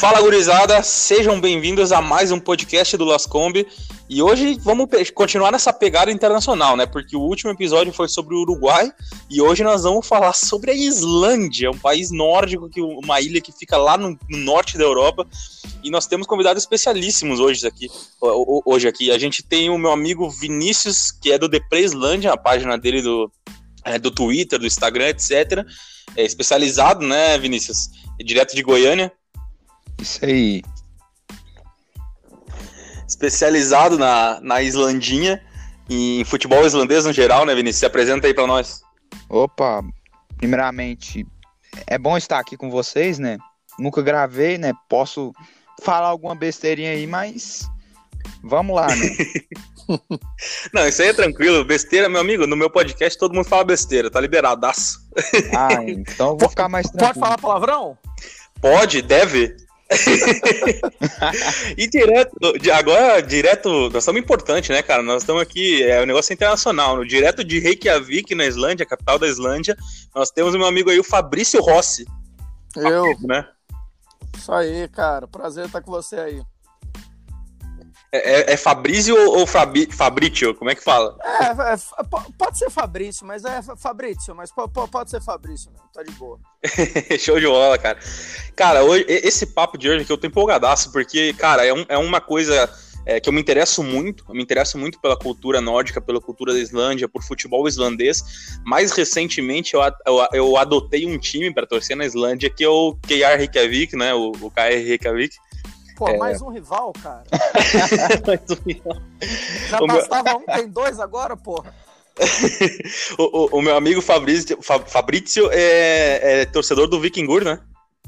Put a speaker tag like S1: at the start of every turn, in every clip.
S1: Fala gurizada, sejam bem-vindos a mais um podcast do Las Combi. E hoje vamos continuar nessa pegada internacional, né? Porque o último episódio foi sobre o Uruguai e hoje nós vamos falar sobre a Islândia, um país nórdico, que uma ilha que fica lá no, no norte da Europa. E nós temos convidados especialíssimos hoje aqui. Hoje aqui a gente tem o meu amigo Vinícius, que é do Depre Islândia, a página dele do, é, do Twitter, do Instagram, etc. É especializado, né, Vinícius? É direto de Goiânia.
S2: Isso aí.
S1: Especializado na, na Islandinha, em futebol islandês no geral, né, Vinícius? Se apresenta aí para nós.
S2: Opa, primeiramente, é bom estar aqui com vocês, né? Nunca gravei, né? Posso falar alguma besteirinha aí, mas vamos lá, né?
S1: Não, isso aí é tranquilo. Besteira, meu amigo, no meu podcast todo mundo fala besteira, tá liberadaço.
S2: Ah, então vou ficar mais tranquilo.
S3: Pode falar palavrão?
S1: Pode, deve. E direto, agora, direto, nós estamos importante, né, cara? Nós estamos aqui, é um negócio internacional. No direto de Reykjavik, na Islândia, capital da Islândia, nós temos o meu amigo aí, o Fabrício Rossi.
S3: Eu. Né? Isso aí, cara. Prazer estar com você aí.
S1: É, é, é Fabrício ou Fabi, Fabrício? Como é que fala?
S3: É, é, pode ser Fabrício, mas é Fabrício, mas pode ser Fabrício, tá de boa.
S1: Show de bola, cara. Cara, hoje, esse papo de hoje aqui eu tô empolgadaço, porque, cara, é, um, é uma coisa é, que eu me interesso muito, eu me interesso muito pela cultura nórdica, pela cultura da Islândia, por futebol islandês. Mais recentemente eu, eu, eu adotei um time para torcer na Islândia, que é o KR Reykjavik, né, o, o KR Reykjavik.
S3: Pô, é... mais um rival, cara. mais um rival. Já o bastava meu... um, tem dois agora, porra.
S1: o, o, o, meu amigo Fabrício, Fabrício é, é, torcedor do Vikingur, né?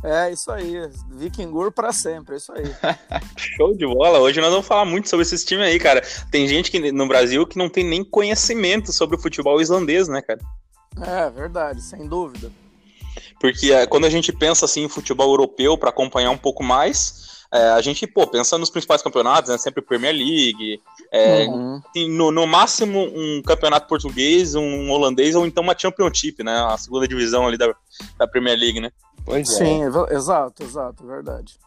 S3: É, isso aí. Vikingur pra sempre, é isso aí.
S1: Show de bola. Hoje nós vamos falar muito sobre esses times aí, cara. Tem gente que, no Brasil que não tem nem conhecimento sobre o futebol islandês, né, cara?
S3: É, verdade, sem dúvida.
S1: Porque é, quando a gente pensa assim em futebol europeu para acompanhar um pouco mais, é, a gente, pô, pensa nos principais campeonatos, né? Sempre Premier League, é, uhum. no, no, máximo um campeonato português, um holandês ou então uma Championship, né? A segunda divisão ali da, da Premier League, né?
S3: Pois é. Sim, exato, exato, verdade.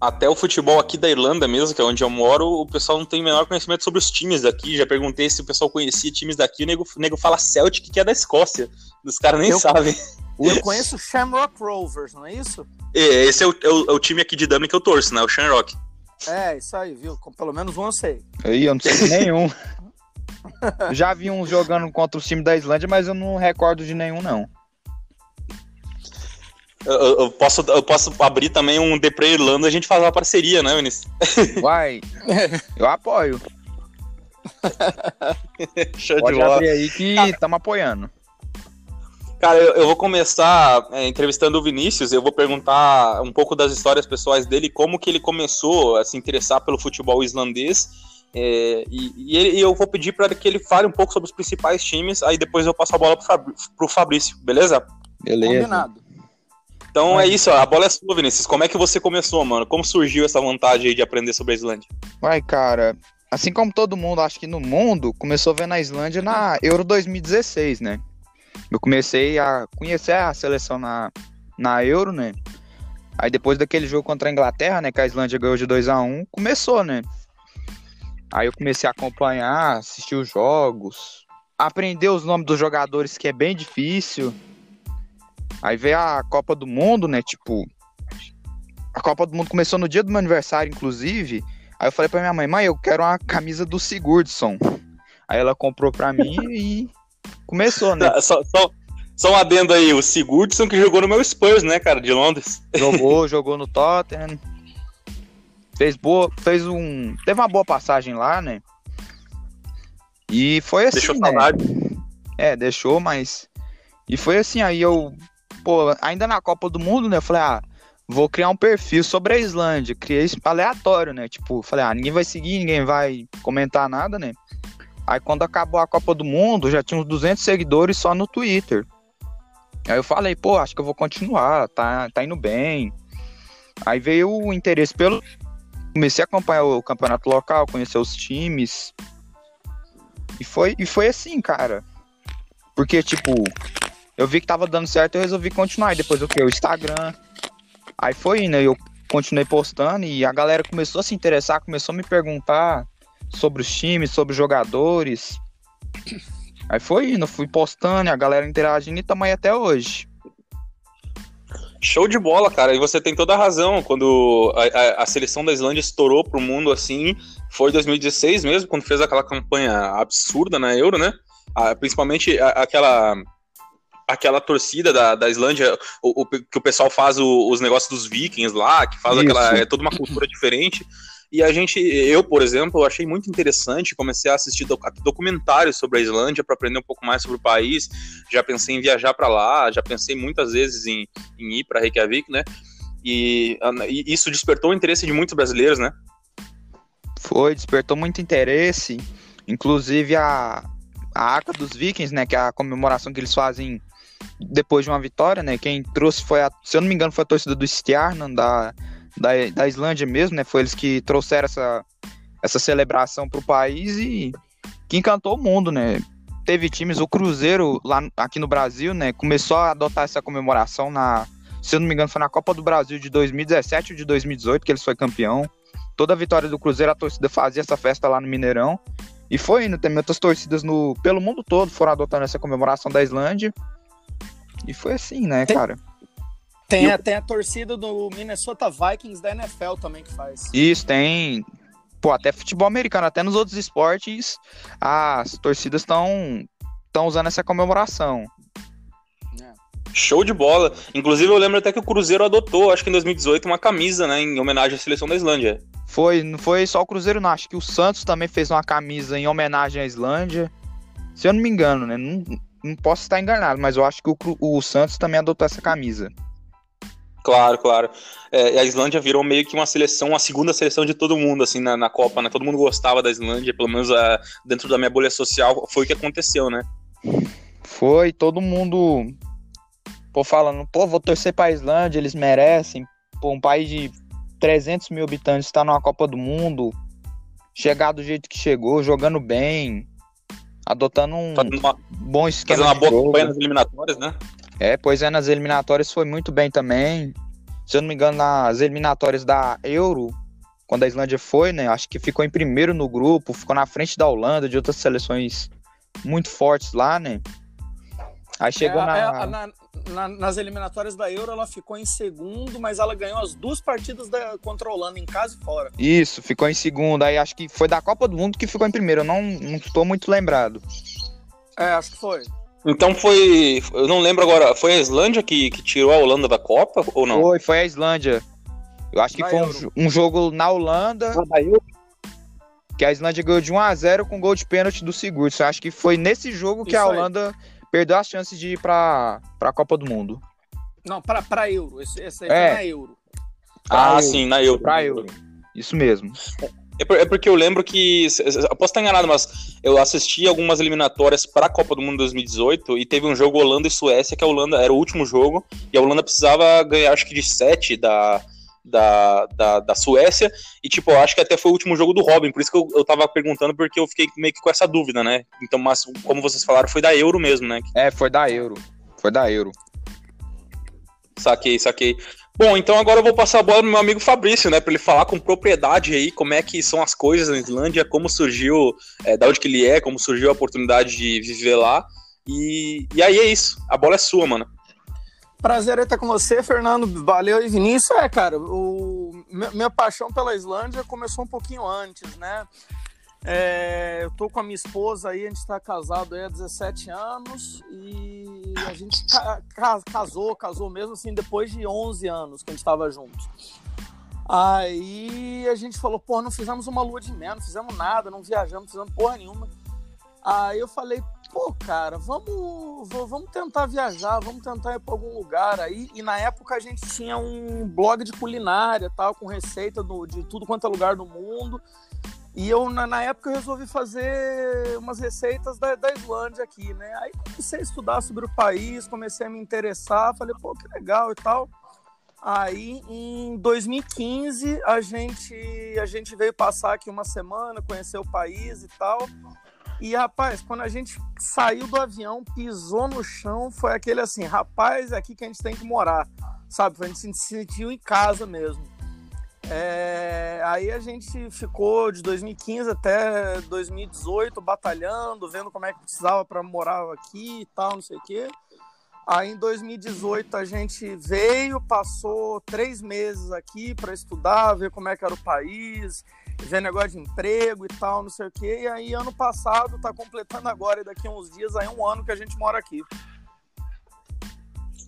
S1: Até o futebol aqui da Irlanda mesmo, que é onde eu moro, o pessoal não tem o menor conhecimento sobre os times daqui. Já perguntei se o pessoal conhecia times daqui, o nego, o nego fala Celtic, que é da Escócia. Os caras nem eu, sabem.
S3: Eu conheço Shamrock Rovers, não é isso?
S1: É, esse é o, é o, é o time aqui de Dublin que eu torço, né? O Shamrock.
S3: É, isso aí, viu? Com pelo menos um eu sei.
S2: Aí, eu não sei nenhum. Já vi uns jogando contra o time da Islândia, mas eu não recordo de nenhum, não.
S1: Eu, eu, posso, eu posso abrir também um Depre Irlanda e a gente fazer uma parceria, né, Vinícius?
S2: Vai, eu apoio.
S1: Show
S2: Pode
S1: de bola.
S2: abrir aí que estamos apoiando.
S1: Cara, eu, eu vou começar é, entrevistando o Vinícius. Eu vou perguntar um pouco das histórias pessoais dele, como que ele começou a se interessar pelo futebol islandês. É, e, e, ele, e, eu vou pedir para que ele fale um pouco sobre os principais times. Aí depois eu passo a bola para o Fabrício, beleza?
S2: Beleza. Combinado.
S1: Então é isso, a bola é sua, Vinícius. Como é que você começou, mano? Como surgiu essa vontade aí de aprender sobre a Islândia?
S2: Vai, cara. Assim como todo mundo, acho que no mundo, começou vendo a Islândia na Euro 2016, né? Eu comecei a conhecer a seleção na, na Euro, né? Aí depois daquele jogo contra a Inglaterra, né, que a Islândia ganhou de 2 a 1 começou, né? Aí eu comecei a acompanhar, assistir os jogos, aprender os nomes dos jogadores, que é bem difícil. Aí veio a Copa do Mundo, né? Tipo, a Copa do Mundo começou no dia do meu aniversário, inclusive. Aí eu falei pra minha mãe, mãe, eu quero uma camisa do Sigurdsson. Aí ela comprou pra mim e Começou, né?
S1: Só, só, só um adendo aí, o Sigurdsson que jogou no meu Spurs, né, cara, de Londres.
S2: Jogou, jogou no Tottenham. Fez boa, fez um, teve uma boa passagem lá, né? E foi assim,
S1: Deixou
S2: né?
S1: saudade.
S2: É, deixou, mas e foi assim, aí eu, pô, ainda na Copa do Mundo, né, eu falei, ah, vou criar um perfil sobre a Islândia, criei aleatório, né? Tipo, falei, ah, ninguém vai seguir, ninguém vai comentar nada, né? Aí quando acabou a Copa do Mundo, já tinha uns 200 seguidores só no Twitter. Aí eu falei, pô, acho que eu vou continuar, tá, tá indo bem. Aí veio o interesse pelo. Comecei a acompanhar o campeonato local, conhecer os times. E foi, e foi assim, cara. Porque, tipo, eu vi que tava dando certo, eu resolvi continuar. E depois o que? O Instagram. Aí foi indo, eu continuei postando e a galera começou a se interessar, começou a me perguntar sobre os times, sobre os jogadores. Aí foi indo, fui postando, a galera interagindo e tamanho até hoje.
S1: Show de bola, cara. E você tem toda a razão. Quando a, a, a seleção da Islândia estourou pro mundo assim, foi 2016 mesmo, quando fez aquela campanha absurda na Euro, né? Ah, principalmente aquela aquela torcida da, da Islândia, o, o, que o pessoal faz o, os negócios dos vikings lá, que faz Isso. aquela. É toda uma cultura diferente. E a gente, eu, por exemplo, achei muito interessante, comecei a assistir documentários sobre a Islândia para aprender um pouco mais sobre o país. Já pensei em viajar para lá, já pensei muitas vezes em, em ir para Reykjavik, né? E, e, isso despertou o interesse de muitos brasileiros, né?
S2: Foi, despertou muito interesse. Inclusive a, a Arca dos Vikings, né? Que é a comemoração que eles fazem depois de uma vitória, né? Quem trouxe foi a, se eu não me engano, foi a torcida do Stjarnan da da, da Islândia mesmo, né? Foi eles que trouxeram essa, essa celebração para o país e que encantou o mundo, né? Teve times, o Cruzeiro lá aqui no Brasil, né? Começou a adotar essa comemoração na, se eu não me engano, foi na Copa do Brasil de 2017 ou de 2018 que eles foi campeão. Toda a vitória do Cruzeiro, a torcida fazia essa festa lá no Mineirão. E foi indo, também outras torcidas no, pelo mundo todo foram adotando essa comemoração da Islândia. E foi assim, né, cara?
S3: Tem, eu... tem a torcida do Minnesota Vikings da NFL também que faz.
S2: Isso, tem. Pô, até futebol americano, até nos outros esportes, as torcidas estão estão usando essa comemoração.
S1: É. Show de bola. Inclusive, eu lembro até que o Cruzeiro adotou, acho que em 2018, uma camisa, né, em homenagem à seleção da Islândia.
S2: Foi, não foi só o Cruzeiro, não. Acho que o Santos também fez uma camisa em homenagem à Islândia. Se eu não me engano, né? Não, não posso estar enganado, mas eu acho que o, o Santos também adotou essa camisa.
S1: Claro, claro. É, a Islândia virou meio que uma seleção, a segunda seleção de todo mundo, assim, na, na Copa, né? Todo mundo gostava da Islândia, pelo menos a, dentro da minha bolha social, foi o que aconteceu, né?
S2: Foi, todo mundo, pô, falando, pô, vou torcer pra Islândia, eles merecem. Pô, um país de 300 mil habitantes está numa Copa do Mundo, chegar do jeito que chegou, jogando bem, adotando um uma, bom esquema.
S1: Fazendo uma boa campanha nas eliminatórias, né?
S2: É, pois é, nas eliminatórias foi muito bem também. Se eu não me engano, nas eliminatórias da Euro, quando a Islândia foi, né? Acho que ficou em primeiro no grupo, ficou na frente da Holanda, de outras seleções muito fortes lá, né? Aí chegou é, na... É,
S3: na, na... Nas eliminatórias da Euro, ela ficou em segundo, mas ela ganhou as duas partidas da, contra a Holanda, em casa e fora.
S2: Isso, ficou em segundo. Aí acho que foi da Copa do Mundo que ficou em primeiro. Eu não, não estou muito lembrado.
S3: É, acho que foi.
S1: Então foi. Eu não lembro agora. Foi a Islândia que, que tirou a Holanda da Copa ou não?
S2: Foi, foi a Islândia. Eu acho que foi um, um, jogo na Holanda. Ah, que a Islândia ganhou de 1x0 com gol de pênalti do Sigurdsson. Eu acho que foi nesse jogo que Isso a Holanda aí. perdeu as chances de ir pra, pra Copa do Mundo.
S3: Não, pra, pra Euro. Esse, esse aí é. foi na Euro.
S1: Ah, Euro. sim, na Euro.
S2: Pra Euro. Isso mesmo.
S1: É, é porque eu lembro que. Eu posso estar enganado, mas eu assisti algumas eliminatórias para a Copa do Mundo 2018 e teve um jogo Holanda e Suécia, que a Holanda era o último jogo, e a Holanda precisava ganhar, acho que de 7 da, da, da, da, Suécia. E, tipo, eu acho que até foi o último jogo do Robin, por isso que eu, eu tava perguntando, porque eu fiquei meio que com essa dúvida, né? Então, mas como vocês falaram, foi da Euro mesmo, né?
S2: É, foi da Euro. Foi da Euro.
S1: Saquei, saquei. Bom, então agora eu vou passar a bola pro meu amigo Fabrício, né, para ele falar com propriedade aí como é que são as coisas na Islândia, como surgiu, é, da onde que ele é, como surgiu a oportunidade de viver lá. E, e aí é isso, a bola é sua, mano.
S3: Prazer estar com você, Fernando. Valeu e Vinícius. É, cara, o, minha paixão pela Islândia começou um pouquinho antes, né? É, eu tô com a minha esposa aí, a gente está casado aí há 17 anos e a gente ca casou, casou mesmo assim depois de 11 anos que a gente estava junto. Aí a gente falou, pô, não fizemos uma lua de mel, não fizemos nada, não viajamos, não fizemos porra nenhuma. Aí eu falei, pô, cara, vamos, vamos tentar viajar, vamos tentar ir para algum lugar aí. E na época a gente tinha um blog de culinária, tal, com receita do, de tudo quanto é lugar do mundo. E eu, na, na, época, eu resolvi fazer umas receitas da, da Islândia aqui, né? Aí comecei a estudar sobre o país, comecei a me interessar, falei, pô, que legal e tal. Aí, em 2015, a gente, a gente veio passar aqui uma semana, conhecer o país e tal. E, rapaz, quando a gente saiu do avião, pisou no chão, foi aquele assim, rapaz, é aqui que a gente tem que morar, sabe? A gente se sentiu em casa mesmo. É, aí a gente ficou de 2015 até 2018 batalhando, vendo como é que precisava para morar aqui e tal, não sei o quê. Aí em 2018 a gente veio, passou três meses aqui para estudar, ver como é que era o país, ver negócio de emprego e tal, não sei o quê. E aí ano passado, tá completando agora, e daqui a uns dias, aí um ano que a gente mora aqui.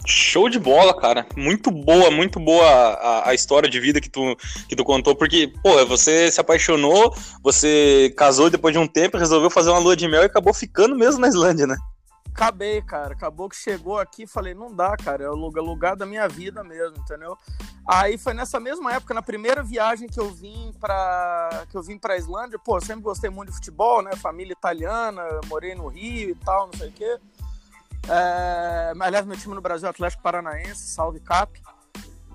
S1: Show de bola, cara. Muito boa, muito boa a, a, história de vida que tu, que tu contou, porque, pô, você se apaixonou, você casou depois de um tempo, resolveu fazer uma lua de mel e acabou ficando mesmo na Islândia, né?
S3: Acabei, cara. Acabou que chegou aqui falei, não dá, cara. É o lugar, da minha vida mesmo, entendeu? Aí foi nessa mesma época, na primeira viagem que eu vim pra, que eu vim pra Islândia, pô, sempre gostei muito de futebol, né? Família italiana, morei no Rio e tal, não sei o quê. É, aliás, meu time no Brasil é Atlético Paranaense, salve Cap.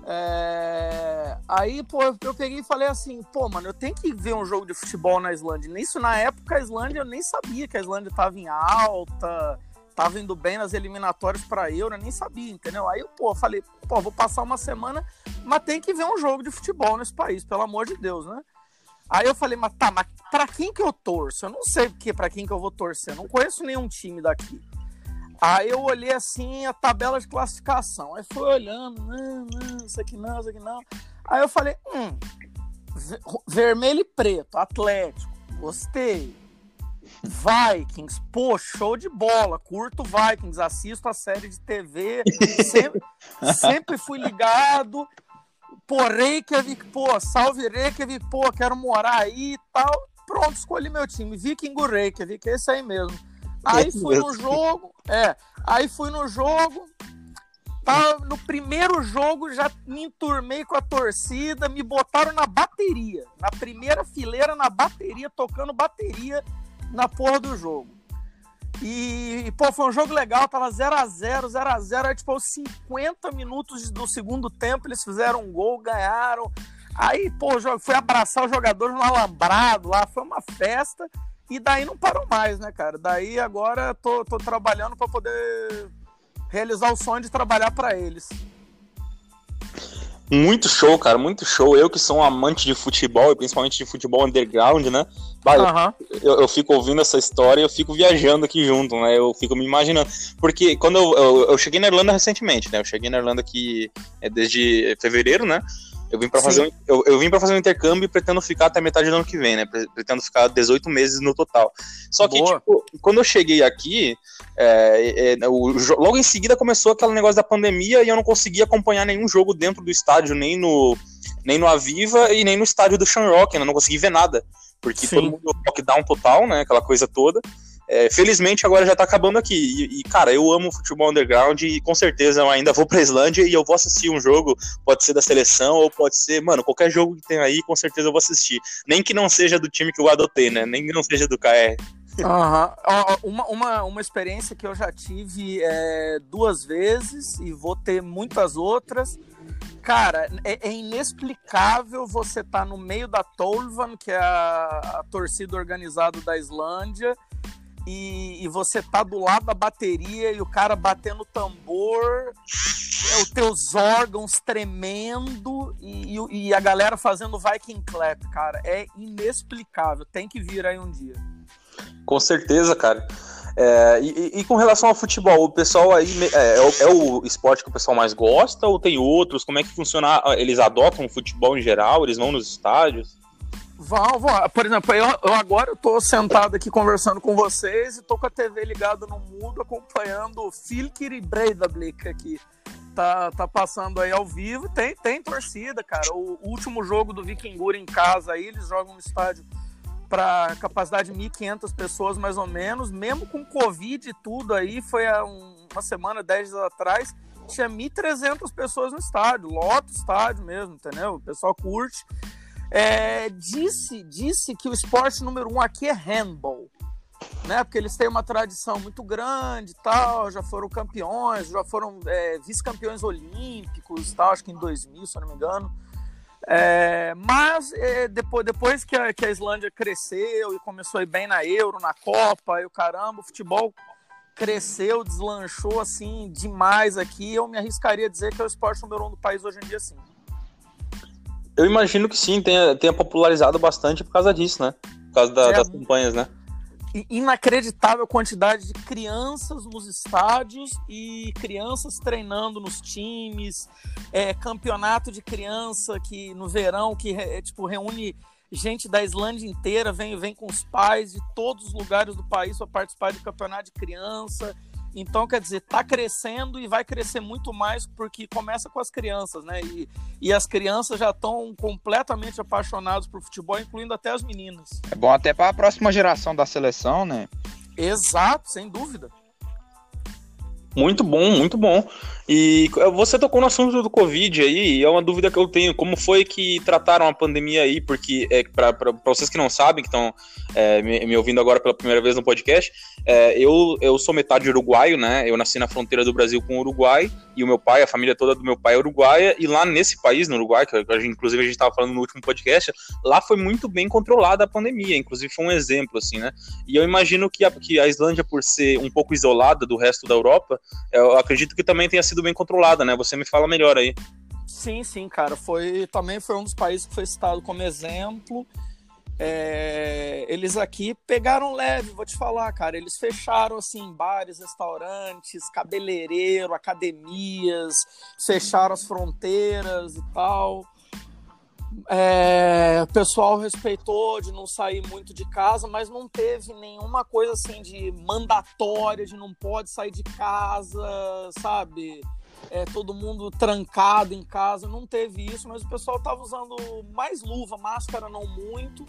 S3: É, aí, pô, eu peguei e falei assim, pô, mano, eu tenho que ver um jogo de futebol na Islândia. Nisso, na época, a Islândia, eu nem sabia que a Islândia tava em alta, tava indo bem nas eliminatórias para Euro, eu nem sabia, entendeu? Aí, pô, falei, pô, vou passar uma semana, mas tem que ver um jogo de futebol nesse país, pelo amor de Deus, né? Aí eu falei, mas tá, mas pra quem que eu torço? Eu não sei porque para quem que eu vou torcer, eu não conheço nenhum time daqui. Aí eu olhei assim a tabela de classificação. Aí fui olhando, não, não, isso aqui não, isso aqui não. Aí eu falei, hum, vermelho e preto, Atlético, gostei. Vikings, pô, show de bola. Curto Vikings, assisto a série de TV, sempre, sempre fui ligado. Pô, Reykjavik, pô, salve Reykjavik, pô, quero morar aí e tal. Pronto, escolhi meu time. Viking Reykjavik, é esse aí mesmo. Aí fui no jogo, é, aí fui no jogo, tá, no primeiro jogo já me enturmei com a torcida, me botaram na bateria, na primeira fileira na bateria, tocando bateria na porra do jogo. E, pô, foi um jogo legal, tava 0x0, 0x0, aí, tipo, aos 50 minutos do segundo tempo, eles fizeram um gol, ganharam. Aí, pô, fui abraçar os jogadores no alambrado lá, foi uma festa. E daí não parou mais, né, cara? Daí agora tô, tô trabalhando para poder realizar o sonho de trabalhar para eles.
S1: Muito show, cara, muito show. Eu que sou um amante de futebol, e principalmente de futebol underground, né? Bah, uhum. eu, eu, fico ouvindo essa história e eu fico viajando aqui junto, né? Eu fico me imaginando. Porque quando eu, eu, eu cheguei na Irlanda recentemente, né? Eu cheguei na Irlanda aqui é desde fevereiro, né? Eu vim para fazer, um, eu, eu vim para fazer um intercâmbio e pretendo ficar até metade do ano que vem, né? Pretendo ficar 18 meses no total. Só que, Boa. tipo, quando eu cheguei aqui, é, é, o, logo em seguida começou aquele negócio da pandemia e eu não conseguia acompanhar nenhum jogo dentro do estádio, nem no, nem no Aviva e nem no estádio do Shamrock, né? Não consegui ver nada. Porque Sim. todo mundo lockdown total, né? Aquela coisa toda. É, felizmente agora já tá acabando aqui. E, e, cara, eu amo futebol underground e com certeza eu ainda vou pra Islândia e eu vou assistir um jogo, pode ser da seleção ou pode ser, mano, qualquer jogo que tem aí, com certeza eu vou assistir. Nem que não seja do time que eu adotei, né? Nem que não seja do KR.
S3: Uhum. Uma, uma, uma experiência que eu já tive é, duas vezes e vou ter muitas outras. Cara, é, é inexplicável você estar tá no meio da Tolvan, que é a, a torcida organizada da Islândia, e, e, você tá do lado da bateria e o cara batendo tambor, é, os teus órgãos tremendo e, e, e, a galera fazendo Viking Clap, cara. É inexplicável. Tem que vir aí um dia.
S1: Com certeza, cara. É, e, e, com relação ao futebol, o pessoal aí é, é, é, o, esporte que o pessoal mais gosta ou tem outros? Como é que funciona? Eles adotam o futebol em geral? Eles vão nos estádios?
S3: Vão, vão. Por exemplo, eu, eu agora tô sentado aqui conversando com vocês e tô com a TV ligada no mudo acompanhando o Filkir Breidablik aqui. Tá, tá passando aí ao vivo. Tem, tem torcida, cara. O último jogo do Vikingur em casa aí, eles jogam no estádio para capacidade de 1.500 pessoas mais ou menos, mesmo com Covid e tudo aí, foi há um, uma semana, 10 dias atrás, tinha 1.300 pessoas no estádio, lota o estádio mesmo, entendeu? O pessoal curte. É, disse, disse que o esporte número um aqui é handball, né? Porque eles têm uma tradição muito grande tal, já foram campeões, já foram é, vice-campeões olímpicos tal, acho que em 2000, se eu não me engano. É, mas é, depois, depois que a, que a Islândia cresceu e começou a ir bem na Euro, na Copa, e o caramba, o futebol cresceu, deslanchou assim demais aqui. Eu me arriscaria a dizer que é o esporte número um do país hoje em dia, sim.
S1: Eu imagino que sim, tenha, tenha popularizado bastante por causa disso, né? Por causa da, é, das campanhas, né?
S3: Inacreditável quantidade de crianças nos estádios e crianças treinando nos times, é, campeonato de criança que no verão que é, tipo reúne gente da Islândia inteira, vem, vem com os pais de todos os lugares do país para participar de campeonato de criança. Então, quer dizer, está crescendo e vai crescer muito mais porque começa com as crianças, né? E, e as crianças já estão completamente apaixonadas por futebol, incluindo até as meninas.
S2: É bom até para a próxima geração da seleção, né?
S3: Exato, sem dúvida.
S1: Muito bom, muito bom. E você tocou no assunto do Covid aí, e é uma dúvida que eu tenho. Como foi que trataram a pandemia aí? Porque, é, para vocês que não sabem, que estão é, me, me, ouvindo agora pela primeira vez no podcast, é, eu, eu sou metade uruguaio, né? Eu nasci na fronteira do Brasil com o Uruguai, e o meu pai, a família toda do meu pai é uruguaia, e lá nesse país, no Uruguai, que a gente, inclusive a gente estava falando no último podcast, lá foi muito bem controlada a pandemia, inclusive foi um exemplo, assim, né? E eu imagino que a, que a Islândia, por ser um pouco isolada do resto da Europa, eu acredito que também tenha sido sido bem controlada, né? Você me fala melhor aí.
S3: Sim, sim, cara. Foi também foi um dos países que foi citado como exemplo. É, eles aqui pegaram leve, vou te falar, cara. Eles fecharam assim bares, restaurantes, cabeleireiro, academias, fecharam as fronteiras e tal. É, o pessoal respeitou de não sair muito de casa, mas não teve nenhuma coisa assim de mandatória, de não pode sair de casa, sabe? É, todo mundo trancado em casa, não teve isso, mas o pessoal estava usando mais luva, máscara não muito.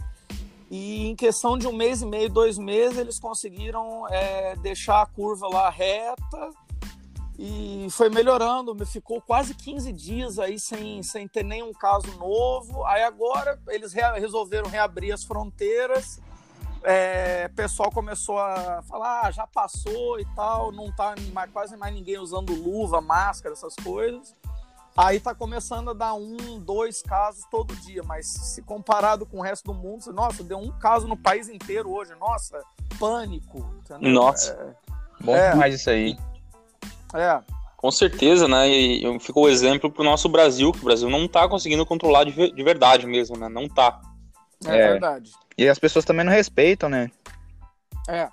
S3: E em questão de um mês e meio, dois meses, eles conseguiram é, deixar a curva lá reta e foi melhorando, ficou quase 15 dias aí sem, sem ter nenhum caso novo. Aí agora eles re resolveram reabrir as fronteiras. É, o pessoal começou a falar, ah, já passou e tal, não tá mais, quase mais ninguém usando luva, máscara, essas coisas. Aí tá começando a dar um, dois casos todo dia, mas se comparado com o resto do mundo, nossa, deu um caso no país inteiro hoje, nossa, pânico.
S1: Entendeu? Nossa.
S2: É, Bom é, demais isso aí.
S3: É.
S1: Com certeza, né? E ficou o exemplo pro nosso Brasil, que o Brasil não tá conseguindo controlar de, de verdade mesmo, né? Não tá.
S3: É, é, verdade.
S2: E as pessoas também não respeitam, né?
S3: É.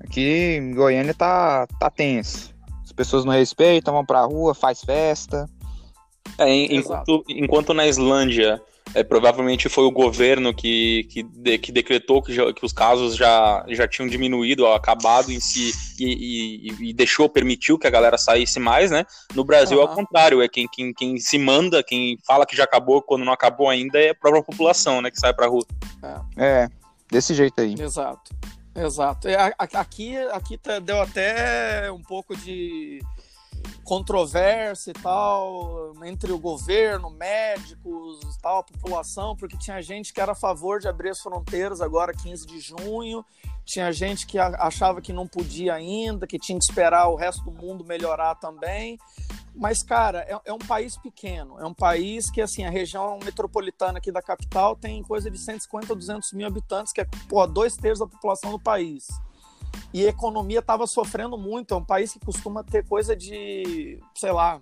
S2: Aqui em Goiânia tá, tá tenso. As pessoas não respeitam, vão pra rua, faz festa.
S1: É, enquanto, enquanto na Islândia é, provavelmente foi o governo que, que, de, que decretou que, já, que, os casos já, já tinham diminuído, acabado em si, e, e, e, deixou, permitiu que a galera saísse mais, né? No Brasil, uhum. ao contrário, é quem, quem, quem se manda, quem fala que já acabou quando não acabou ainda é a própria população, né? Que sai pra rua.
S2: É, é desse jeito aí.
S3: Exato, exato. É, aqui, aqui tá, deu até um pouco de controvérsia e tal entre o governo, médicos, tal, a população, porque tinha gente que era a favor de abrir as fronteiras agora 15 de junho, tinha gente que achava que não podia ainda, que tinha que esperar o resto do mundo melhorar também. Mas, cara, é, é um país pequeno, é um país que, assim, a região metropolitana aqui da capital tem coisa de 150 a 200 mil habitantes, que é, pô, dois terços da população do país e a economia estava sofrendo muito. É um país que costuma ter coisa de, sei lá,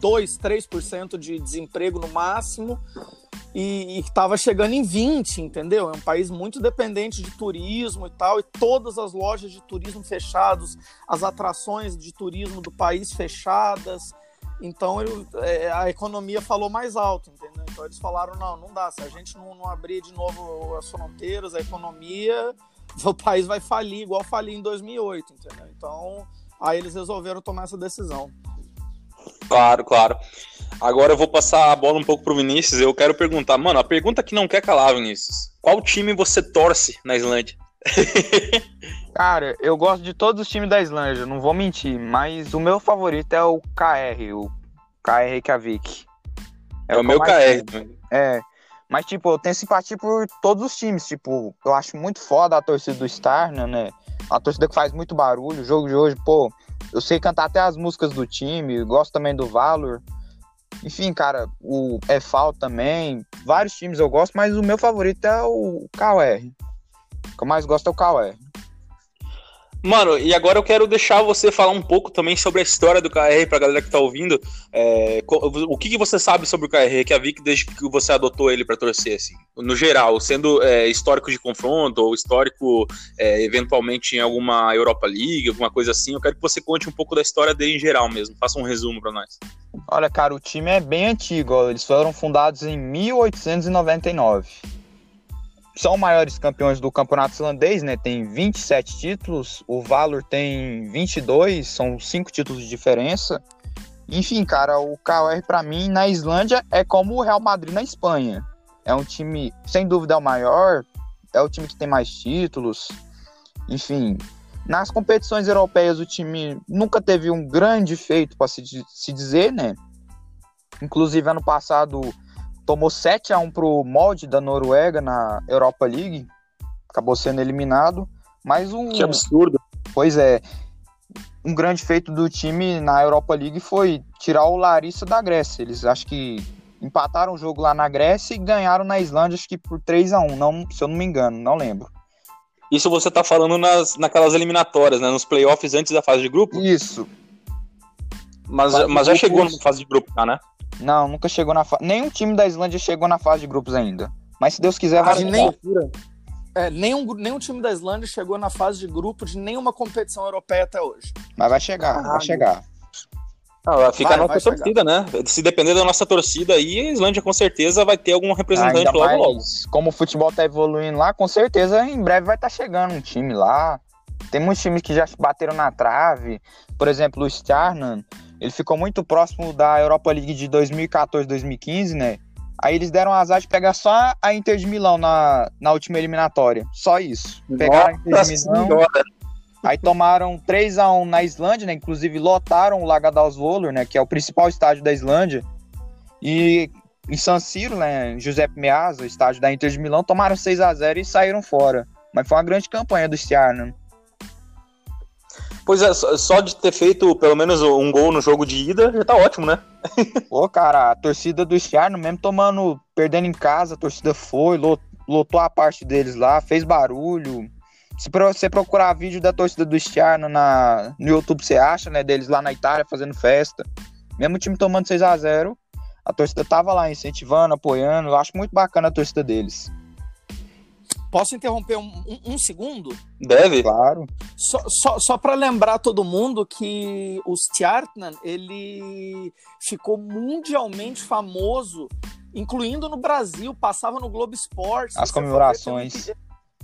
S3: 2, 3% de desemprego no máximo e estava chegando em 20, entendeu? É um país muito dependente de turismo e tal, e todas as lojas de turismo fechadas, as atrações de turismo do país fechadas. Então ele, é, a economia falou mais alto, entendeu? Então eles falaram, não, não dá, se a gente não, não abrir de novo as fronteiras, a economia o país vai falir, igual falir em 2008, entendeu? Então, aí eles resolveram tomar essa decisão.
S1: Claro, claro. Agora eu vou passar a bola um pouco pro Vinícius. Eu quero perguntar, mano, a pergunta que não quer calar, Vinícius. Qual time você torce na Islândia?
S2: Cara, eu gosto de todos os times da Islândia, não vou mentir, mas o meu favorito é o KR, o KR Reykjavik.
S1: É, é o meu KR.
S2: É, mas, tipo, eu tenho simpatia por todos os times. Tipo, eu acho muito foda a torcida do Star, né? A torcida que faz muito barulho. O jogo de hoje, pô, eu sei cantar até as músicas do time. Gosto também do Valor. Enfim, cara, o EFAL também. Vários times eu gosto, mas o meu favorito é o KR. O que eu mais gosto é o KR.
S1: Mano, e agora eu quero deixar você falar um pouco também sobre a história do KR pra galera que tá ouvindo. É, o que, que, você sabe sobre o KR, que a Vic desde que você adotou ele para torcer, assim? No geral, sendo é, histórico de confronto ou histórico é, eventualmente em alguma Europa League, alguma coisa assim, eu quero que você conte um pouco da história dele em geral mesmo. Faça um resumo para nós.
S2: Olha, cara, o time é bem antigo. Eles foram fundados em 1899 são maiores campeões do campeonato islandês, né? Tem 27 títulos, o Valor tem 22, são 5 títulos de diferença. Enfim, cara, o KR para mim na Islândia é como o Real Madrid na Espanha. É um time, sem dúvida, é o maior, é o time que tem mais títulos. Enfim, nas competições europeias o time nunca teve um grande feito para se, se dizer, né? Inclusive ano passado tomou 7 a 1 pro molde da Noruega na Europa League, acabou sendo eliminado, mas um
S1: Que absurdo.
S2: Pois é. Um grande feito do time na Europa League foi tirar o Larissa da Grécia. Eles acho que empataram o jogo lá na Grécia e ganharam na Islândia, acho que por 3 a 1 não, se eu não me engano, não lembro.
S1: Isso você tá falando nas, naquelas eliminatórias, né? Nos playoffs antes da fase de grupo?
S2: Isso.
S1: Mas, mas já chegou na fase de grupo, tá, né?
S2: Não, nunca chegou na fase. Nenhum time da Islândia chegou na fase de grupos ainda. Mas se Deus quiser, vai
S3: ah, nem... É, nenhum, nenhum time da Islândia chegou na fase de grupo de nenhuma competição europeia até hoje.
S2: Mas vai chegar, vai chegar.
S1: Ah, fica vai, a nossa torcida, chegar. né? Se depender da nossa torcida aí, a Islândia com certeza vai ter algum representante Ainda logo logo.
S2: Como o futebol tá evoluindo lá, com certeza em breve vai estar tá chegando um time lá. Tem muitos times que já bateram na trave. Por exemplo, o Stjarnan ele ficou muito próximo da Europa League de 2014, 2015, né? Aí eles deram azar de pegar só a Inter de Milão na, na última eliminatória. Só isso. Pegaram Nossa a Inter de Milão. Senhora. Aí tomaram 3 a 1 na Islândia, né? Inclusive lotaram o Lagadalsvöllur, né? Que é o principal estádio da Islândia. E em San Siro, né? Giuseppe Meazza, estádio da Inter de Milão, tomaram 6 a 0 e saíram fora. Mas foi uma grande campanha do Stjarnan.
S1: Pois é, só de ter feito pelo menos um gol no jogo de ida já tá ótimo, né?
S2: Pô, cara, a torcida do Stiarno, mesmo tomando, perdendo em casa, a torcida foi, lotou a parte deles lá, fez barulho. Se você procurar vídeo da torcida do Stiarno na, no YouTube, você acha, né? Deles lá na Itália fazendo festa. Mesmo o time tomando 6 a 0 a torcida tava lá incentivando, apoiando. Eu acho muito bacana a torcida deles.
S3: Posso interromper um, um, um segundo?
S1: Deve.
S2: Claro.
S3: Só, só, só para lembrar todo mundo que o Stjartnan, ele ficou mundialmente famoso, incluindo no Brasil, passava no Globo Esporte.
S2: As comemorações.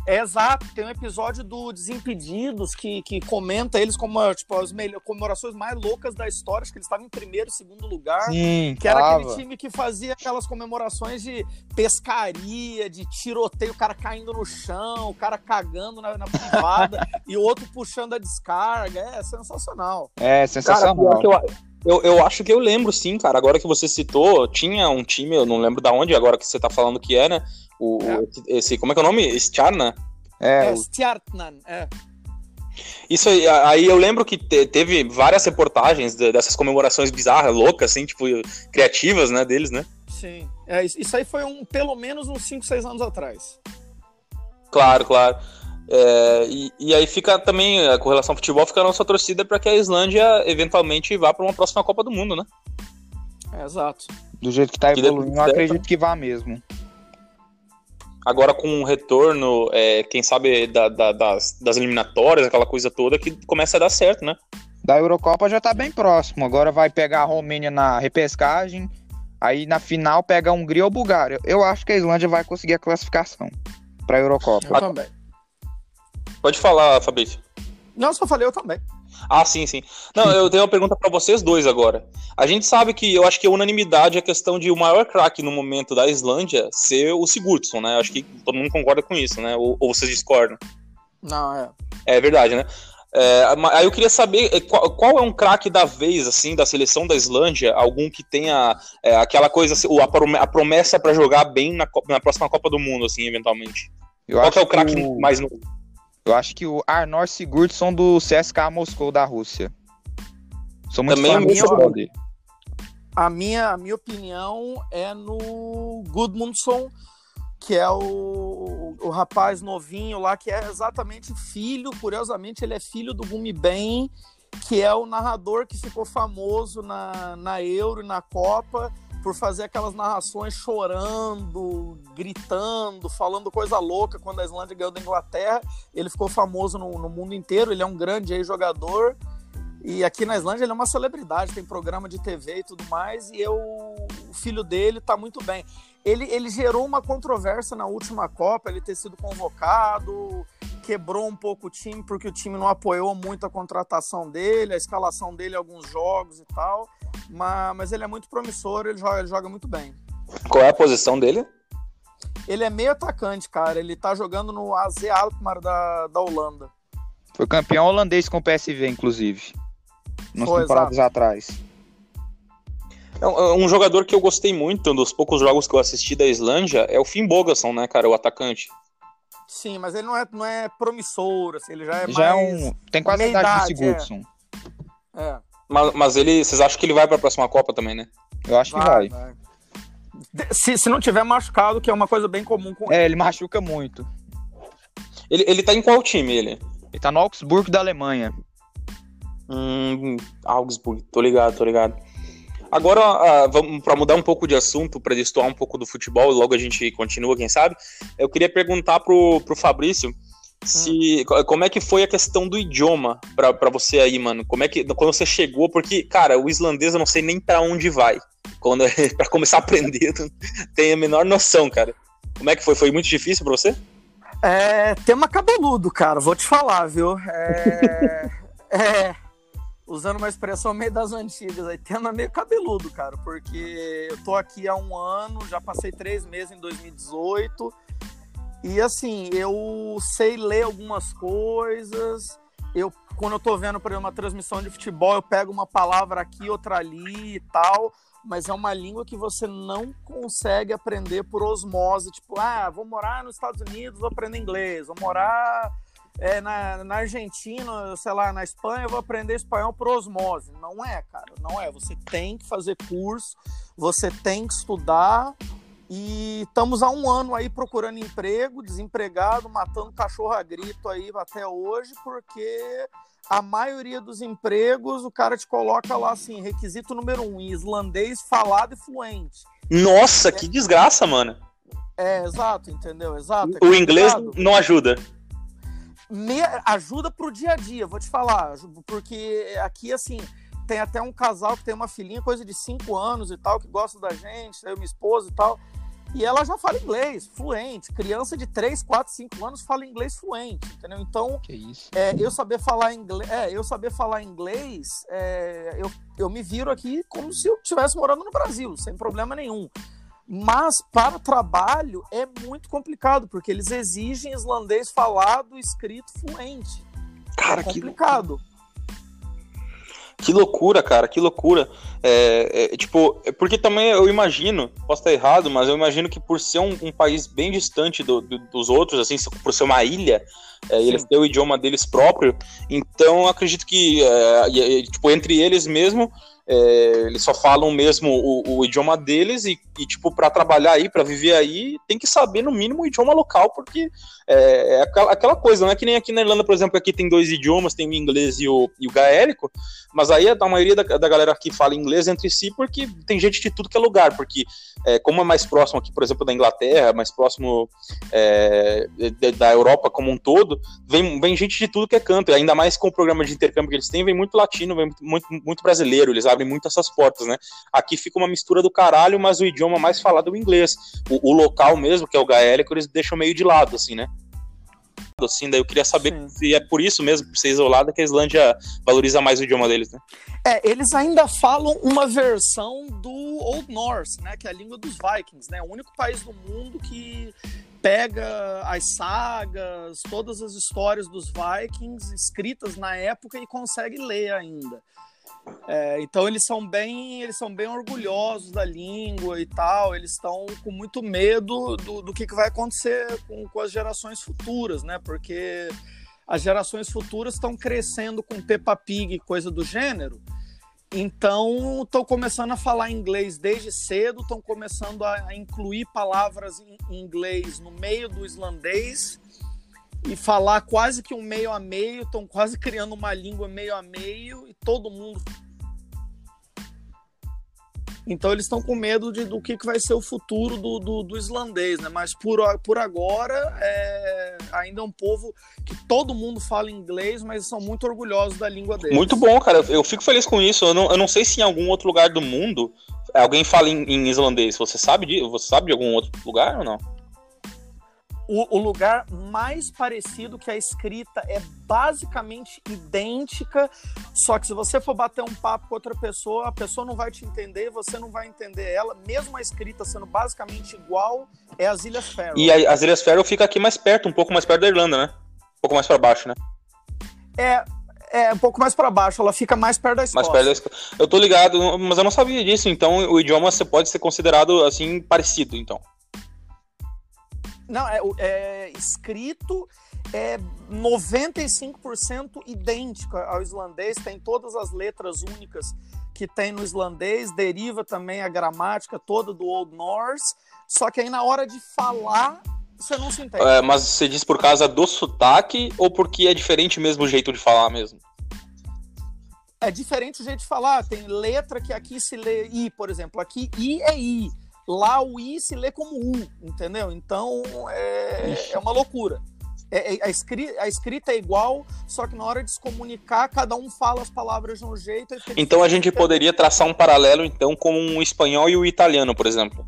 S3: É, exato, tem um episódio do Desimpedidos que, que comenta eles como tipo, as comemorações mais loucas da história, acho que eles estavam em primeiro, segundo lugar.
S2: Sim,
S3: que era aquele time que fazia aquelas comemorações de pescaria, de tiroteio, o cara caindo no chão, o cara cagando na, na privada e o outro puxando a descarga. É sensacional.
S2: É sensacional.
S1: Cara, eu, eu acho que eu lembro, sim, cara. Agora que você citou, tinha um time, eu não lembro da onde, agora que você tá falando que é, né? O, é. Esse, como é que é o nome? Stjarna?
S3: É, é Stjarnan, é.
S1: Isso aí, aí eu lembro que te, teve várias reportagens de, dessas comemorações bizarras, loucas, assim, tipo, criativas, né, deles, né?
S3: Sim. É, isso aí foi um, pelo menos uns 5, 6 anos atrás.
S1: Claro, claro. É, e, e, aí fica também, com relação ao futebol, fica a nossa torcida para que a Islândia eventualmente vá para uma próxima Copa do Mundo, né?
S3: É, exato.
S2: Do jeito que tá evoluindo, eu acredito que vá mesmo.
S1: Agora com o retorno, é, quem sabe, da, da, das, das eliminatórias, aquela coisa toda, que começa a dar certo, né?
S2: Da Eurocopa já tá bem próximo. Agora vai pegar a Romênia na repescagem. Aí na final pega a Hungria ou Bulgária. Eu acho que a Islândia vai conseguir a classificação para a Eurocopa.
S3: Eu também.
S1: Pode falar, Fabrício.
S3: Não, só falei eu também.
S1: Ah, sim, sim. Não, eu tenho uma pergunta para vocês dois agora. A gente sabe que eu acho que a unanimidade é a questão de o maior craque no momento da Islândia ser o Sigurdsson, né? Eu acho que todo mundo concorda com isso, né? Ou, ou vocês discordam?
S3: Não, é.
S1: É verdade, né? É, aí eu queria saber é, qual, qual é um craque da vez, assim, da seleção da Islândia, algum que tenha é, aquela coisa, assim, a promessa para jogar bem na, na próxima Copa do Mundo, assim, eventualmente. Eu qual é o craque o... mais novo?
S2: Eu acho que o Arnor Sigurdsson do CSKA Moscou da Rússia. Sou muito Também fã minha, dele.
S3: A minha, a minha opinião é no Gudmundsson, que é o, o, o, rapaz novinho lá, que é exatamente filho, curiosamente, ele é filho do Gumi Ben, que é o narrador que ficou famoso na, na Euro e na Copa por fazer aquelas narrações chorando, gritando, falando coisa louca quando a Islândia ganhou da Inglaterra. Ele ficou famoso no, no mundo inteiro, ele é um grande jogador. E aqui na Islândia ele é uma celebridade, tem programa de TV e tudo mais, e eu, o filho dele tá muito bem. Ele, ele gerou uma controvérsia na última Copa, ele ter sido convocado, quebrou um pouco o time porque o time não apoiou muito a contratação dele, a escalação dele em alguns jogos e tal. Mas, mas ele é muito promissor, ele joga, ele joga muito bem.
S1: Qual é a posição dele?
S3: Ele é meio atacante, cara. Ele tá jogando no AZ Alkmaar da, da Holanda.
S2: Foi campeão holandês com o PSV, inclusive. Nas Foi, temporadas exato. atrás.
S1: É, é um jogador que eu gostei muito, um dos poucos jogos que eu assisti da Islândia, é o Finn Bogason, né, cara? O atacante.
S3: Sim, mas ele não é, não é promissor, assim, ele já é
S2: já
S3: mais...
S2: É um... Tem quase a idade de Sigurdsson.
S1: É. é. Mas, mas ele, vocês acham que ele vai para a próxima Copa também, né?
S2: Eu acho que vai. vai.
S3: Se, se não tiver machucado, que é uma coisa bem comum com
S2: ele. É, ele machuca muito.
S1: Ele, ele tá em qual time, ele?
S2: Ele tá no Augsburg da Alemanha.
S1: Hum, Augsburg, tô ligado, tô ligado. Agora, uh, vamos para mudar um pouco de assunto, para destoar um pouco do futebol, logo a gente continua, quem sabe. Eu queria perguntar pro, pro Fabrício se hum. como é que foi a questão do idioma para você aí, mano? Como é que quando você chegou, porque cara, o islandês eu não sei nem para onde vai. Quando para começar a aprender, tem a menor noção, cara. Como é que foi? Foi muito difícil para você?
S3: É, tema cabeludo, cara, vou te falar, viu? É, é usando uma expressão meio das antigas aí, tema meio cabeludo, cara, porque eu tô aqui há um ano, já passei três meses em 2018, e assim, eu sei ler algumas coisas, eu quando eu tô vendo, por exemplo, uma transmissão de futebol, eu pego uma palavra aqui, outra ali e tal, mas é uma língua que você não consegue aprender por osmose, tipo, ah, vou morar nos Estados Unidos, vou aprender inglês, vou morar é, na, na Argentina, sei lá, na Espanha, eu vou aprender espanhol por osmose. Não é, cara, não é. Você tem que fazer curso, você tem que estudar. E estamos há um ano aí procurando emprego, desempregado, matando cachorro a grito aí até hoje, porque a maioria dos empregos o cara te coloca lá assim, requisito número um, islandês falado e fluente.
S1: Nossa, é, que desgraça, mano.
S3: É, exato, entendeu? Exato.
S1: É o inglês não ajuda
S3: me ajuda pro dia a dia, vou te falar. Porque aqui, assim, tem até um casal que tem uma filhinha, coisa de 5 anos e tal, que gosta da gente, eu, minha esposa e tal. E ela já fala inglês, fluente. Criança de 3, 4, 5 anos fala inglês fluente, entendeu? Então, é, eu saber falar inglês, é, eu saber falar inglês, é, eu, eu me viro aqui como se eu estivesse morando no Brasil, sem problema nenhum. Mas para trabalho é muito complicado, porque eles exigem islandês falado, escrito, fluente.
S1: Cara,
S3: é complicado.
S1: Que... que loucura, cara, que loucura. É, é, tipo, é porque também eu imagino, posso estar errado, mas eu imagino que por ser um, um país bem distante do, do, dos outros, assim, por ser uma ilha, é, eles têm o idioma deles próprio, então acredito que, é, tipo, entre eles mesmo, é, eles só falam mesmo o, o idioma deles e, e tipo, para trabalhar aí, para viver aí, tem que saber no mínimo o idioma local, porque é, é aquela, aquela, coisa, não é que nem aqui na Irlanda, por exemplo, aqui tem dois idiomas, tem o inglês e o, e o gaélico, mas aí a maioria da, da galera aqui fala inglês entre si porque tem gente de tudo que é lugar, porque é, como é mais próximo aqui, por exemplo, da Inglaterra, mais próximo é, da Europa como um todo, vem, vem gente de tudo que é canto, ainda mais com o programa de intercâmbio que eles têm, vem muito latino, vem muito, muito brasileiro, eles abrem abre muito essas portas, né? Aqui fica uma mistura do caralho, mas o idioma mais falado é o inglês. O, o local mesmo, que é o gaélico, eles deixam meio de lado, assim, né? Assim, daí eu queria saber Sim. se é por isso mesmo, por ser isolada, que a Islândia valoriza mais o idioma deles, né?
S3: É, eles ainda falam uma versão do Old Norse, né? Que é a língua dos Vikings, né? O único país do mundo que pega as sagas, todas as histórias dos Vikings escritas na época e consegue ler ainda. É, então eles são bem eles são bem orgulhosos da língua e tal eles estão com muito medo do, do que, que vai acontecer com, com as gerações futuras né? Porque as gerações futuras estão crescendo com Peppa Pig coisa do gênero Então, estão começando a falar inglês desde cedo, estão começando a incluir palavras em inglês no meio do islandês e falar quase que um meio a meio, estão quase criando uma língua meio a meio e todo mundo então eles estão com medo de, do que, que vai ser o futuro do, do, do islandês, né? Mas por, por agora é, ainda é um povo que todo mundo fala inglês, mas são muito orgulhosos da língua deles.
S1: Muito bom, cara. Eu fico feliz com isso. Eu não, eu não sei se em algum outro lugar do mundo alguém fala em, em islandês. Você sabe de, você sabe de algum outro lugar ou não?
S3: O, o, lugar mais parecido que a escrita é basicamente idêntica, só que se você for bater um papo com outra pessoa, a pessoa não vai te entender, você não vai entender ela, mesmo a escrita sendo basicamente igual, é as Ilhas Faroe.
S1: E a, as Ilhas Faroe fica aqui mais perto, um pouco mais perto da Irlanda, né? Um pouco mais para baixo, né?
S3: É, é um pouco mais para baixo, ela fica mais perto da Escócia. Mais perto da
S1: Escócia. Eu tô ligado, mas eu não sabia disso, então o idioma você pode ser considerado assim parecido, então.
S3: Não, é, é escrito é 95% idêntico ao islandês, tem todas as letras únicas que tem no islandês, deriva também a gramática toda do Old Norse, só que aí na hora de falar você não se entende.
S1: É, mas você diz por causa do sotaque ou porque é diferente mesmo o jeito de falar mesmo?
S3: É diferente o jeito de falar. Tem letra que aqui se lê I, por exemplo. Aqui I é I. Lá o I se lê como U, entendeu? Então é, é uma loucura. É, é, a, escrita, a, escrita, é igual, só que na hora de se comunicar, cada um fala as palavras de um jeito.
S1: Então a gente poderia traçar um paralelo, então, com o espanhol e o italiano, por exemplo.